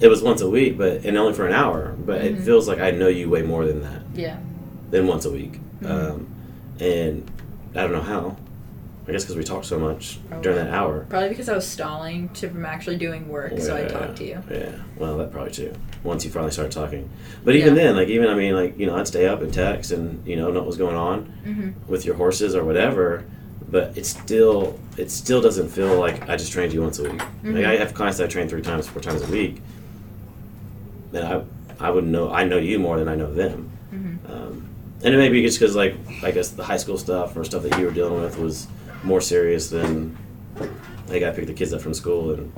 it was once a week, but and only for an hour. But it Mhm. feels like I know you way more than that, yeah. than once a week. Mhm. Um, and I don't know how. I guess because we talked so much during that hour. Probably because I was stalling to from actually doing work, so I talked to you. Yeah, well, that probably too. Once you finally start talking, but even Yeah. then, like even I mean, like you know, I'd stay up and text and you know know what was going on Mm-hmm. with your horses or whatever. But it still, it still doesn't feel like I just trained you once a week. Like Mhm. I have clients that I train three times, four times a week. And I, I would know, I know you more than I know them. Mm-hmm. Um, and it may be just because like I guess the high school stuff or stuff that you were dealing with was more serious than like I picked the kids up from school and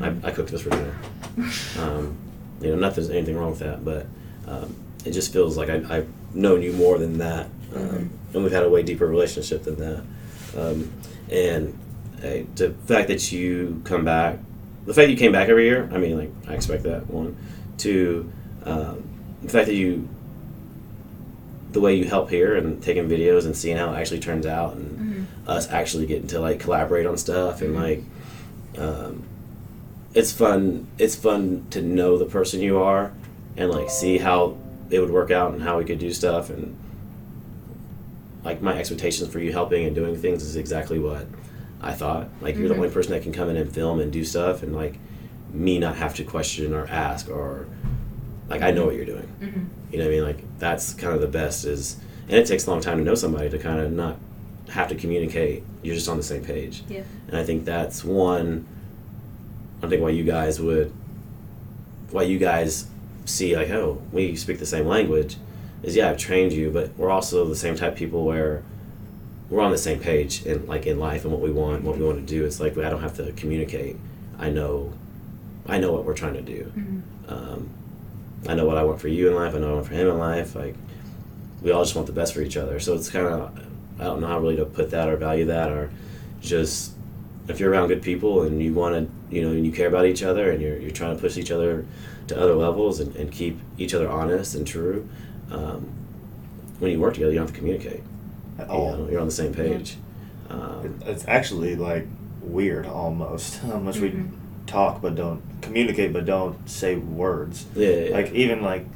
I, I cooked this for dinner. Um, you know, not that there's anything wrong with that, but um, it just feels like I, I've known you more than that, um, Mhm. and we've had a way deeper relationship than that. Um, and uh, the fact that you come back, the fact that you came back every year, I mean, like I expect that one. Two, um, the fact that you, the way you help here and taking videos and seeing how it actually turns out, and Mm-hmm. us actually getting to like collaborate on stuff and like um, it's fun it's fun to know the person you are and like see how it would work out and how we could do stuff and like my expectations for you helping and doing things is exactly what I thought. Like you're the Mhm. only person that can come in and film and do stuff and like me not have to question or ask or like I know what you're doing. Mm-hmm. You know what I mean? Like that's kind of the best is and it takes a long time to know somebody to kind of not have to communicate. You're just on the same page. Yeah. And I think that's one I think why you guys would why you guys see like, oh, we speak the same language is yeah, I've trained you, but we're also the same type of people where we're on the same page in like in life and what we want, what we want to do. It's like I don't have to communicate. I know I know what we're trying to do. Mm-hmm. Um, I know what I want for you in life. I know what I want for him in life. Like we all just want the best for each other. So it's kind of I don't know how really to put that or value that or just if you're around good people and you want to you know and you care about each other and you're, you're trying to push each other to other levels and, and keep each other honest and true um, when you work together you don't have to communicate At you all. know, you're on the same page um, It's actually like weird almost how much we Mhm. talk but don't communicate but don't say words. yeah, yeah, Like even like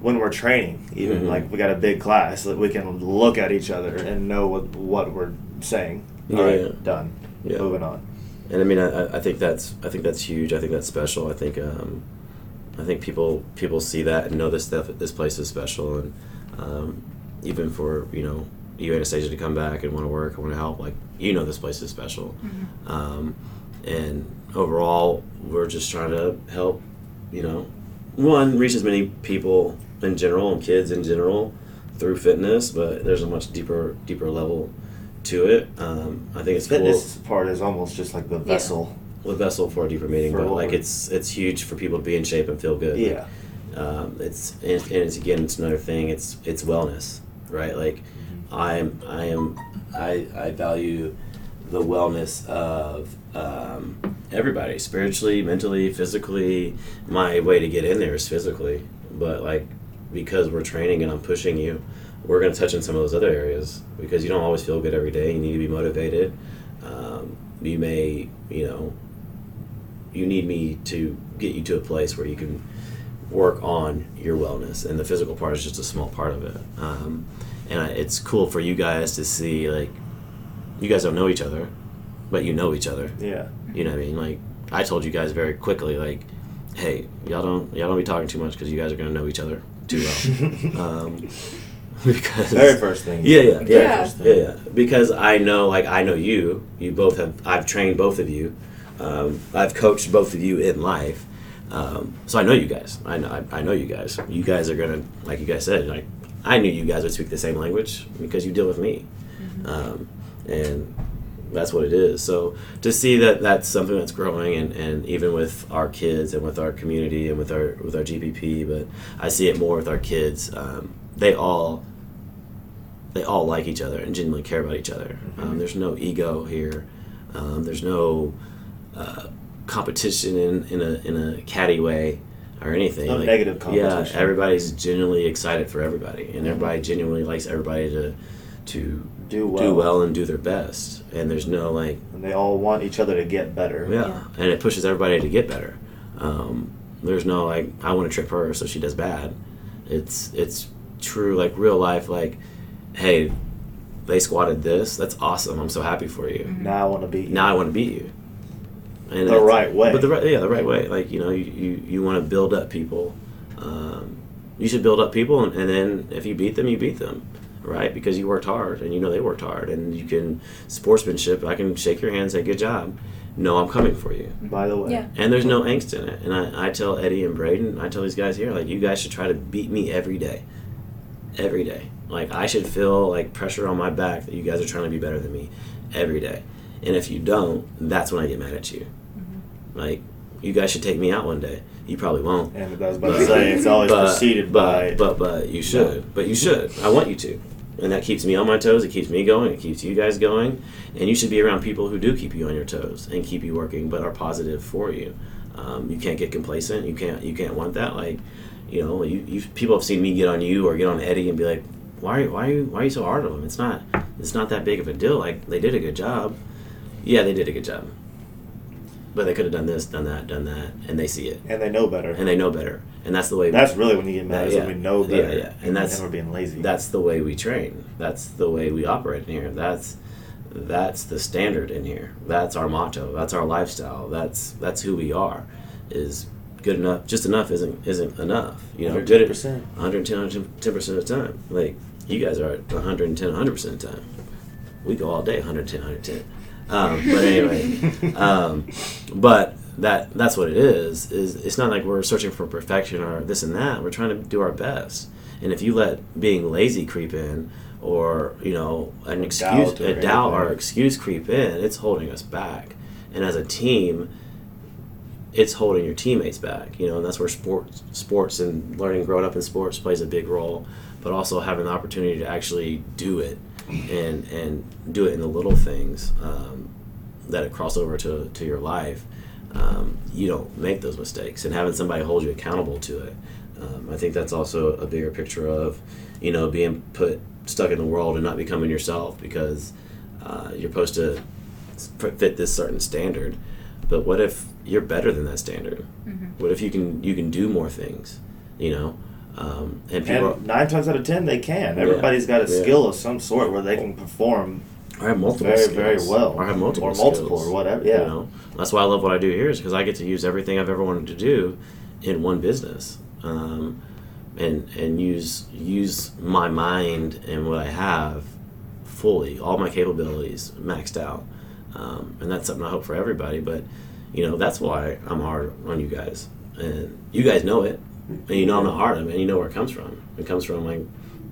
when we're training, even Mhm. like we got a big class that we can look at each other and know what what we're saying. Yeah, right, yeah. done. Yeah. Moving on. and I mean, I, I think that's I think that's huge. I think that's special. I think um, I think people people see that and know this stuff. This place is special, and um, even for you know you Anastasia to come back and want to work and want to help, like you know this place is special. Mm-hmm. Um, and overall, we're just trying to help. You know, one reach as many people in general and kids in general through fitness, but there's a much deeper deeper level to it. Um, I think it's cool Fitness part is almost just like the vessel. The vessel for a deeper meaning, For but like it's it's huge for people to be in shape and feel good. Yeah. Um, it's and, and it's again it's another thing. It's it's wellness, right? Like I'm I am I I value the wellness of um, everybody spiritually, mentally, physically. My way to get in there is physically, but like because we're training and I'm pushing you, we're going to touch on some of those other areas because you don't always feel good every day. You need to be motivated. Um, you may, you know, you need me to get you to a place where you can work on your wellness, and the physical part is just a small part of it. Um, and I, it's cool for you guys to see, like, you guys don't know each other, but you know each other. Yeah. You know what I mean? Like, I told you guys very quickly, like, hey, y'all don't y'all don't be talking too much because you guys are gonna know each other too well. um, because Very first thing. yeah, yeah, yeah, Yeah. First yeah, thing. yeah. Because I know, like, I know you. You both have. I've trained both of you. Um, I've coached both of you in life. Um, so I know you guys. I know. I, I know you guys. You guys are gonna, like you guys said, like I knew you guys would speak the same language because you deal with me, um, and that's what it is. So to see that that's something that's growing, and, and even with our kids and with our community and with our with our GPP, but I see it more with our kids. Um, they all they all like each other and genuinely care about each other. Um, there's no ego here. Um, there's no uh, competition in, in a in a catty way or anything. No negative competition. Yeah, everybody's genuinely excited for everybody, and everybody genuinely likes everybody to to Do well. do well and do their best. And there's no like And they all want each other to get better. yeah, Yeah. and it pushes everybody to get better. Um, there's no like I want to trip her so she does bad. It's it's true like real life like, hey, they squatted this. That's awesome. I'm so happy for you. Now I want to be Now I want to beat you. And The right way. But the right yeah the right way. Like you know you you, you want to build up people. Um, you should build up people and, and then if you beat them you beat them right because you worked hard and you know they worked hard and you can sportsmanship i can shake your hand and say good job no i'm coming for you By the way. Yeah. and there's no angst in it and I, I tell eddie and braden i tell these guys here like you guys should try to beat me every day every day like i should feel like pressure on my back that you guys are trying to be better than me every day and if you don't that's when i get mad at you like you guys should take me out one day. You probably won't. And I was about to say it's always preceded but, by but but you should. But you should. I want you to. And that keeps me on my toes. It keeps me going. It keeps you guys going. And you should be around people who do keep you on your toes and keep you working but are positive for you. Um, you can't get complacent. You can't you can't want that. Like you know you, you people have seen me get on you or get on eddie and be like why, why are you why are you so hard on them? it's not it's not that big of a deal. Like they did a good job. Yeah, they did a good job. But they could have done this, done that, done that, and they see it and they know better. and they know better, and that's the way. that's really when you get mad. That- is when yeah. we know better. yeah. yeah, And that's- we're being lazy. that's the way we train. That's the way we operate in here. That's that's the standard in here. That's our motto. That's our lifestyle. That's that's who we are. Is good enough. Just enough isn't isn't enough. You know, good at 110%. 110 110 percent of the time. Like you guys are at 110 100 percent of the time. We go all day 110 110. Um, but anyway, um, but that that's what it is. Is it's not like we're searching for perfection or this and that. We're trying to do our best. And if you let being lazy creep in, or you know an excuse, doubt or a doubt or excuse creep in, it's holding us back. And as a team, it's holding your teammates back. You know, and that's where sports, sports, and learning, growing up in sports plays a big role. But also having the opportunity to actually do it, and and do it in the little things um, that cross over to to your life. Um, you don't make those mistakes, and having somebody hold you accountable to it. Um, I think that's also a bigger picture of, you know, being put stuck in the world and not becoming yourself because uh, you're supposed to fit this certain standard. But what if you're better than that standard? What if you can you can do more things? You know, um, and people and nine times out of ten, they can. Everybody's got a Yeah. skill of some sort where they can perform I have multiple very, skills. very well, Or have multiple or multiple, skills, or whatever. Yeah. You know, that's why I love what I do here is because I get to use everything I've ever wanted to do in one business, um, and and use use my mind and what I have fully, all my capabilities maxed out, um, and that's something I hope for everybody. But you know, that's why I'm hard on you guys, and you guys know it, and you know I'm not hard on them, and you know where it comes from. It comes from like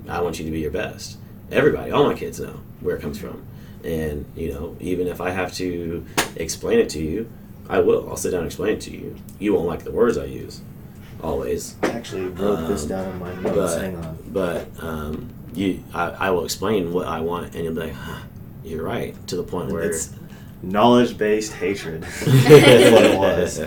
I want you to be your best. Everybody, all my kids know where it comes from. And, you know, even if I have to explain it to you, I will. I'll sit down and explain it to you. You won't like the words I use, always. I actually wrote this Um, down in my notes. But, Hang on. but um, you, I, I will explain what I want, and you'll be like, huh, you're right, to the point where It's knowledge based hatred. That's what it was.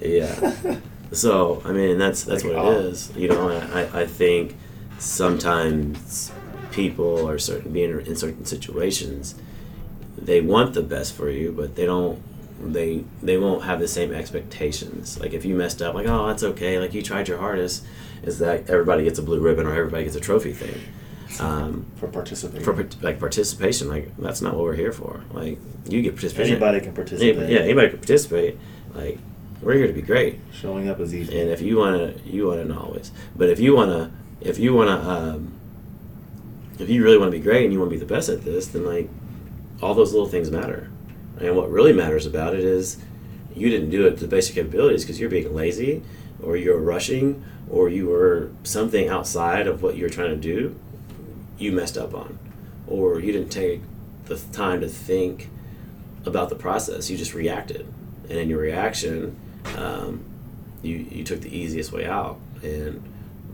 yeah. So I mean, that's that's Like, what oh. it is. You know, I, I think sometimes people are certain being in certain situations, they want the best for you, but they don't. They they won't have the same expectations. Like if you messed up, like oh that's okay. Like you tried your hardest. Is that everybody gets a blue ribbon or everybody gets a trophy thing? Um, For participating. for like participation, like that's not what we're here for. Like you get participation. Anybody can participate. Yeah, anybody can participate. Like we're here to be great, Showing up is easy. and if you wanna, you wanna not always. But if you wanna, if you wanna, um, if you really wanna be great and you wanna be the best at this, then like all those little things matter. And what really matters about it is you didn't do it to the basic capabilities because you're being lazy, or you're rushing, or you were something outside of what you're trying to do. You messed up on, or you didn't take the time to think about the process. You just reacted, and in your reaction, um, you you took the easiest way out, and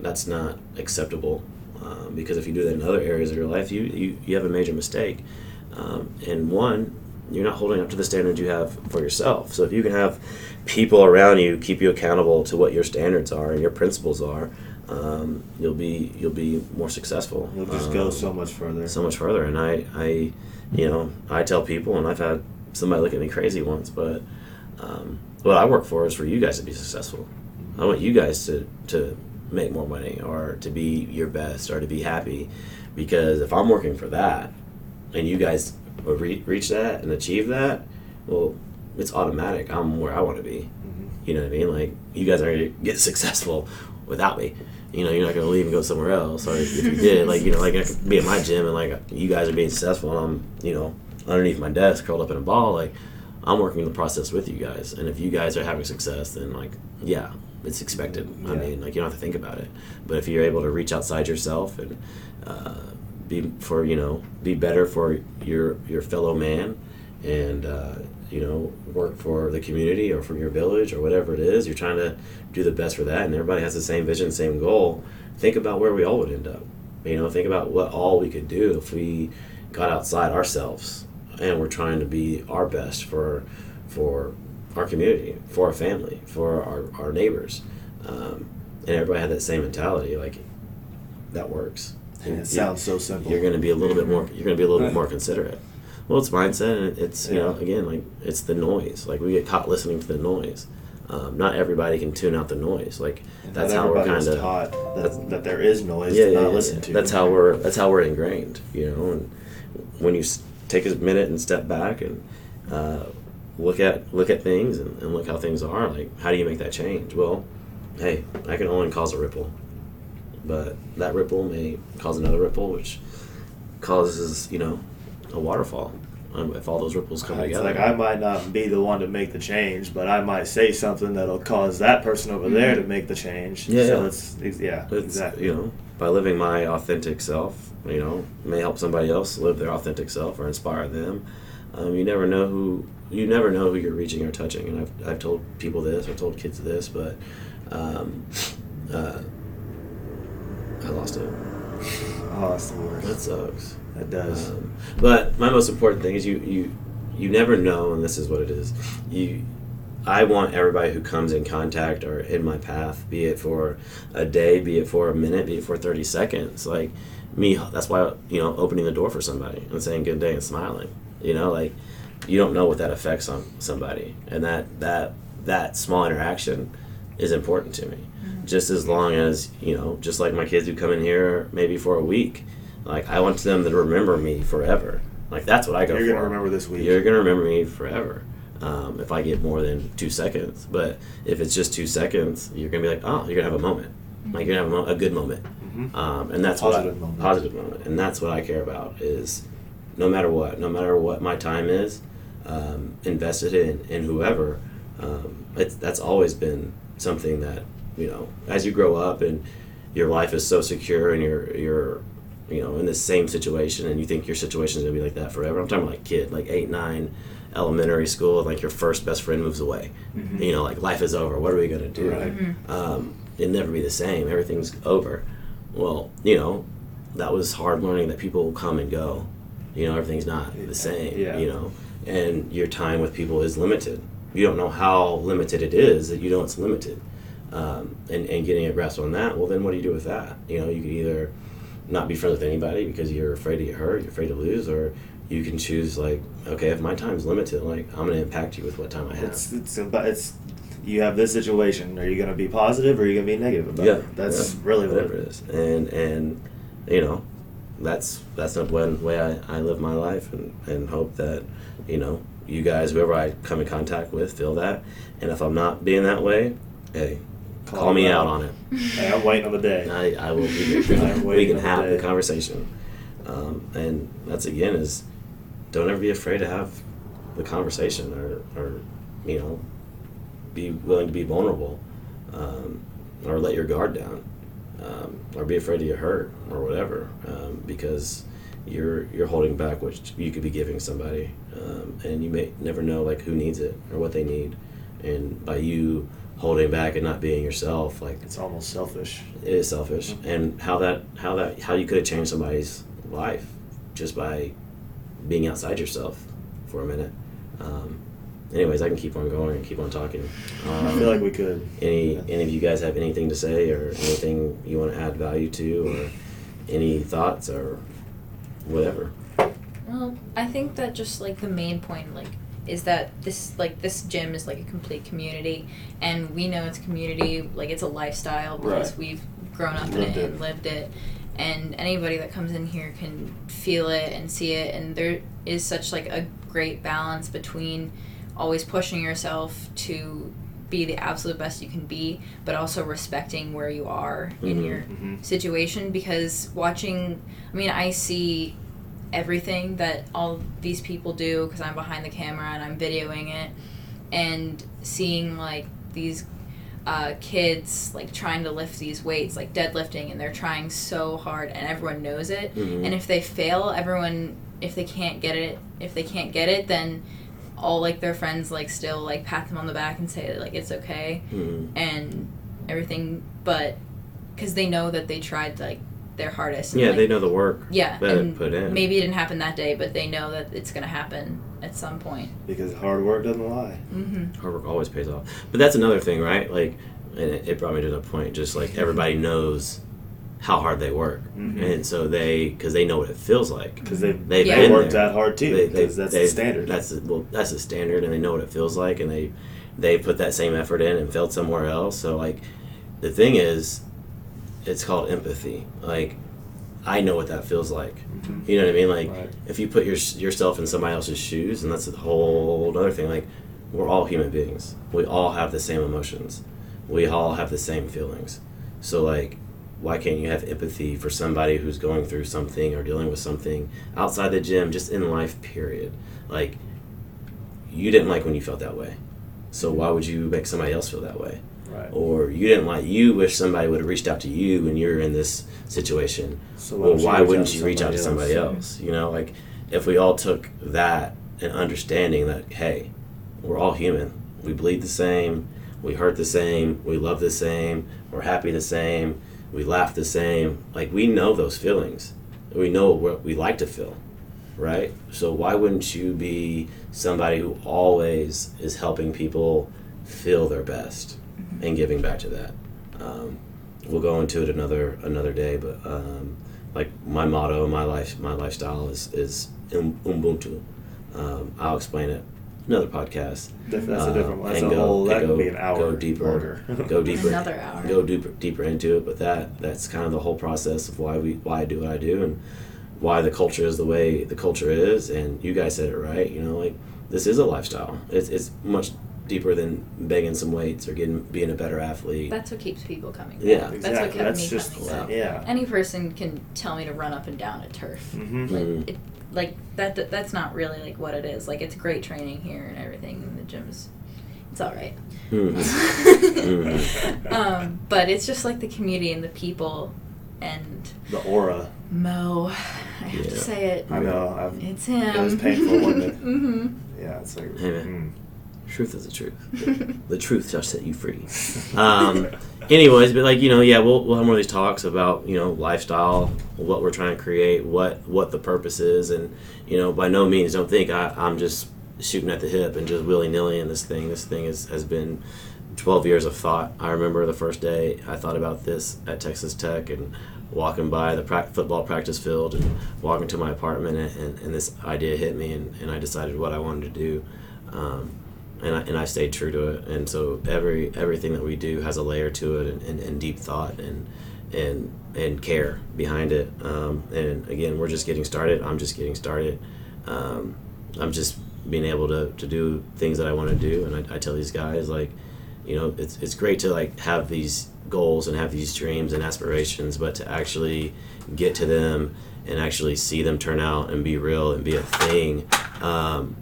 that's not acceptable. Um, because if you do that in other areas of your life, you you, you have a major mistake. Um, and one, you're not holding up to the standards you have for yourself. So if you can have people around you keep you accountable to what your standards are and your principles are, um, you'll be you'll be more successful. You'll just go Um, so much further. so much further. And I, I, you know, I tell people, and I've had somebody look at me crazy once, but um, what I work for is for you guys to be successful. I want you guys to to make more money or to be your best or to be happy, because if I'm working for that, and you guys re- reach that and achieve that, well, it's automatic. I'm where I want to be. Mm-hmm. You know what I mean? Like you guys are gonna get successful without me. You know, you're not gonna leave and go somewhere else. Or if you did, like you know, like I could be at my gym and like you guys are being successful, and I'm you know underneath my desk curled up in a ball. Like I'm working the process with you guys, and if you guys are having success, then like yeah, it's expected. I mean, like you don't have to think about it. But if you're able to reach outside yourself and uh, be for you know be better for your your fellow man and uh, you know work for the community or for your village or whatever it is you're trying to do the best for that and everybody has the same vision same goal think about where we all would end up you know think about what all we could do if we got outside ourselves and we're trying to be our best for for our community for our family for our, our neighbors. Um, and everybody had that same mentality like that works. And you- it sounds so simple. you're going to be a little bit more you're going to be a little bit more considerate. Well it's mindset and it's you know again like it's the noise. Like we get caught listening to the noise. Um, not everybody can tune out the noise. Like And that's how we're kind of taught that, that there is noise yeah, to yeah, not yeah, listen yeah. to. that's how we're that's how we're ingrained you know and when you take a minute and step back and uh, look at look at things and, and look how things are like how do you make that change well hey i can only cause a ripple but that ripple may cause another ripple which causes you know a waterfall um, if all those ripples come It's together like I might not be the one to make the change, but I might say something that'll cause that person over there to make the change. Yeah, so yeah. it's it's- yeah, It's, exactly. You know, by living my authentic self, you know, may help somebody else live their authentic self or inspire them. Um, you never know who you never know who you're reaching or touching. And I've, I've told people this, I've told kids this, but um, uh, I lost it. Oh, that's the worst. That sucks. that does. Um, but my most important thing is you you you never know, and this is what it is. You, I want everybody who comes in contact or in my path, be it for a day, be it for a minute, be it for thirty seconds, like me. That's why you know opening the door for somebody and saying good day and smiling. You know, like you don't know what that affects on somebody, and that that that small interaction is important to me. Mm-hmm. Just as long as you know, just like my kids who come in here maybe for a week, like I want them to remember me forever. Like that's what I go You're for. gonna remember this week. You're gonna remember me forever. Um, if I get more than two seconds, but if it's just two seconds, you're gonna be like, oh, you're gonna have a moment. Like you're gonna have a, mo- a good moment, Mhm. um, and that's Positive what I, moment. positive moment, and that's what I care about. Is no matter what, no matter what my time is, um, invested in in whoever, um, it's, that's always been something that you know as you grow up and your life is so secure and you're you're you know in the same situation and you think your situation is gonna be like that forever. I'm talking like kid, like eight nine, elementary school, like your first best friend moves away. Mhm. You know, like life is over. What are we gonna do? Right. um, it'd never be the same. Everything's over. Well, you know, that was hard learning that people come and go. You know, everything's not the same. Yeah. You know, and your time with people is limited. You don't know how limited it is that you know it's limited. Um, and, and getting a grasp on that, well, then what do you do with that? You know, you could either not be friends with anybody because you're afraid to get hurt, you're afraid to lose, or you can choose like, okay, if my time's limited, like I'm gonna impact you with what time I have. It's it's it's you have this situation. Are you gonna be positive or are you gonna be negative about yeah, it? That's yeah, really what it is, and and you know, that's that's the one way I, I live my life, and and hope that you know you guys, whoever I come in contact with, feel that, and if I'm not being that way, hey, call, Call me out on it. Hey, I'm waiting on the day. I, I will be. We can have the the conversation, um, and that's again is don't ever be afraid to have the conversation or or you know be willing to be vulnerable um, or let your guard down um, or be afraid to get hurt or whatever um, because you're you're holding back what you could be giving somebody um, and you may never know like who needs it or what they need and by you holding back and not being yourself like It's almost selfish. it is selfish and how that how that how you could have changed somebody's life just by being outside yourself for a minute um, anyways i can keep on going and keep on talking um, I feel like we could. any any of you guys have anything to say or anything you want to add value to or any thoughts or whatever Well, I think that just like the main point, like, is that this like this gym is like a complete community, and we know it's community, like it's a lifestyle because Right. we've grown up in it, it. and lived it, and anybody that comes in here can feel it and see it, and there is such like a great balance between always pushing yourself to be the absolute best you can be, but also respecting where you are in Mhm. your Mhm. situation because watching i mean i see everything that all these people do because i'm behind the camera and i'm videoing it and seeing like these uh, kids like trying to lift these weights like deadlifting and they're trying so hard and everyone knows it Mhm. and if they fail everyone if they can't get it if they can't get it then all like their friends like still like pat them on the back and say like it's okay Mhm. and everything, but because they know that they tried like their hardest. And, yeah like, they know the work Yeah, that and it put in maybe it didn't happen that day, but they know that it's gonna happen at some point. Because hard work doesn't lie. Mm-hmm. hard work always pays off but that's another thing right like and it, it brought me to the point just like everybody knows how hard they work, Mhm. and so they because they know what it feels like. because they They've Yeah. they been worked there. that hard too. They- they- Because that's the standard. That's the, well, that's the standard, and they know what it feels like, and they they put that same effort in and failed somewhere else. So like, the thing is, it's called empathy. Like, I know what that feels like. Mhm. You know what I mean? Like, Right. if you put your, yourself in somebody else's shoes, and that's a whole other thing. Like, we're all human beings. We all have the same emotions. We all have the same feelings. So like, why can't you have empathy for somebody who's going through something or dealing with something outside the gym, just in life, period? Like, you didn't like when you felt that way. So why would you make somebody else feel that way? Right. Or you didn't like you wish somebody would have reached out to you when you're in this situation So well, you why wouldn't you reach out to somebody else? You know, like if we all took that and understanding that, hey, we're all human. We bleed the same. We hurt the same. We love the same. We're happy the same. We laugh the same. Like we know those feelings. We know what we like to feel, right? So why wouldn't you be somebody who always is helping people feel their best and giving back to that? Um, we'll go into it another another day, but um, like my motto, my life, my lifestyle is is um- Ubuntu. Um, I'll explain it another podcast. Diff- That's a Uh, different one. That's and a go- whole. That and could go- be an hour. Go deeper. longer. Go deeper. Another hour. Go deeper deeper into it. But that that's kind of the whole process of why we why I do what I do and why the culture is the way the culture is. And you guys said it right. You know, like this is a lifestyle. It's it's much deeper than begging some weights or getting being a better athlete. That's what keeps people coming. Yeah. back. That's Exactly. what kept That's me just coming back. yeah. Any person can tell me to run up and down a turf. hmm Like, Mhm. it, like that, that. That's not really like what it is. Like it's great training here and everything. And the gym's, it's all right. Mhm. Mhm. um, but it's just like the community and the people, and The aura. Mo. I have Yeah. to say it. I know. I've, It's him. It was painful, wasn't it? mm-hmm. yeah. It's like. Hey, man. mm. Truth is the truth. the truth shall set you free. Um, anyways, but like you know, yeah, we'll we'll have more of these talks about you know lifestyle, what we're trying to create, what what the purpose is, and you know, by no means don't think I, I'm just shooting at the hip and just willy nilly in this thing. This thing is, has been 12 years of thought. I remember the first day I thought about this at Texas Tech and walking by the pra- football practice field and walking to my apartment and, and, and this idea hit me and, and I decided what I wanted to do. Um, and I, and I stayed true to it. And so every everything that we do has a layer to it and, and, and deep thought and and and care behind it. Um, and again, we're just getting started. I'm just getting started. Um, I'm just being able to, to do things that I want to do. And I, I tell these guys like, you know, it's it's great to like have these goals and have these dreams and aspirations, but to actually get to them and actually see them turn out and be real and be a thing. Um,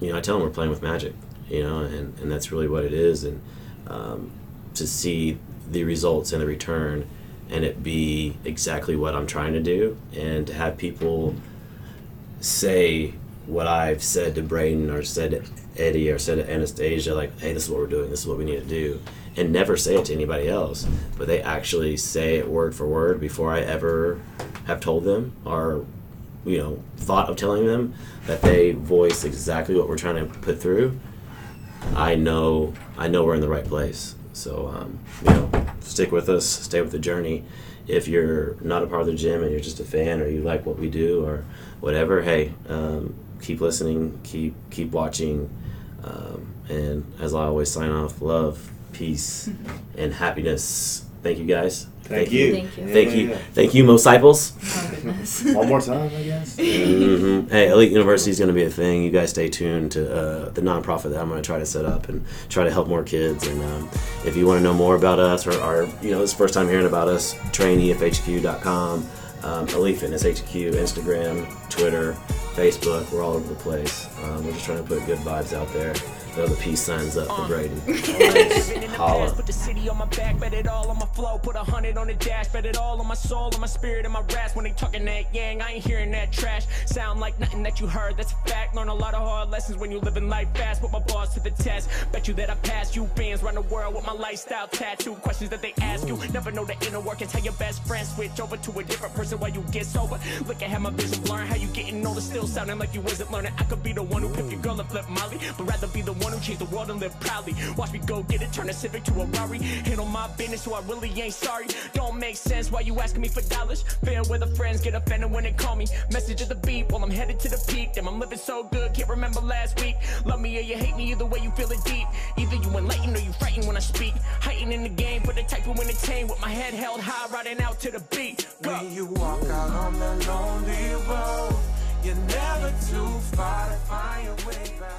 you know, I tell them we're playing with magic, you know, and, and that's really what it is. And um, to see the results and the return and it be exactly what I'm trying to do and to have people say what I've said to Braden or said to Eddie or said to Anastasia, like, hey, this is what we're doing, this is what we need to do, and never say it to anybody else, but they actually say it word for word before I ever have told them or, you know, thought of telling them that they voice exactly what we're trying to put through. I know, I know we're in the right place. So, um, you know, stick with us, stay with the journey. If you're not a part of the gym and you're just a fan or you like what we do or whatever, hey, um, keep listening, keep keep watching, um, and as I always sign off, love, peace, and happiness. Thank you guys. Thank you. Thank you. Yeah, Thank yeah, you. yeah. Thank you, Mosciples. Oh goodness. One more time, I guess. hmm Hey, Elite University is going to be a thing. You guys stay tuned to uh, the nonprofit that I'm going to try to set up and try to help more kids. And um, if you want to know more about us or, or you know, this is the first time hearing about us, trainefhq.com, um, Elite Fitness HQ, Instagram, Twitter, Facebook. We're all over the place. Um, we're just trying to put good vibes out there. Throw the peace signs up for uh. Braden. Holla. Put the city on my back, bet it all on my flow. Put a hundred on the dash, bet it all on my soul, on my spirit, and my rasp. When they talking that yang, I ain't hearing that trash. Sound like nothing that you heard, that's a fact. Learn a lot of hard lessons when you living life fast. Put my bars to the test. Bet you that I pass you fans run the world with my lifestyle tattoo. Questions that they ask you, never know the inner workings. How your best friend switch over to a different person while you get sober. Look at how my vision blurring, how you getting older, still sounding like you wasn't learning. I could be the one who pick your girl and flip Molly, but rather be the one who changed the world and live proudly. Watch me go get it, turn a Civic to a Rari. Handle my business, so I really ain't sorry. Don't make sense why you asking me for dollars. Fair weather friends get offended when they call me. Message at the beat while I'm headed to the peak. Damn, I'm living so good, can't remember last week. Love me or you hate me, either way you feel it deep. Either you enlightened or you frightened when I speak. Heighten in the game, but the type who entertain with my head held high, riding out to the beat. Go. When you walk out on the lonely road, you're never too far to find your way back.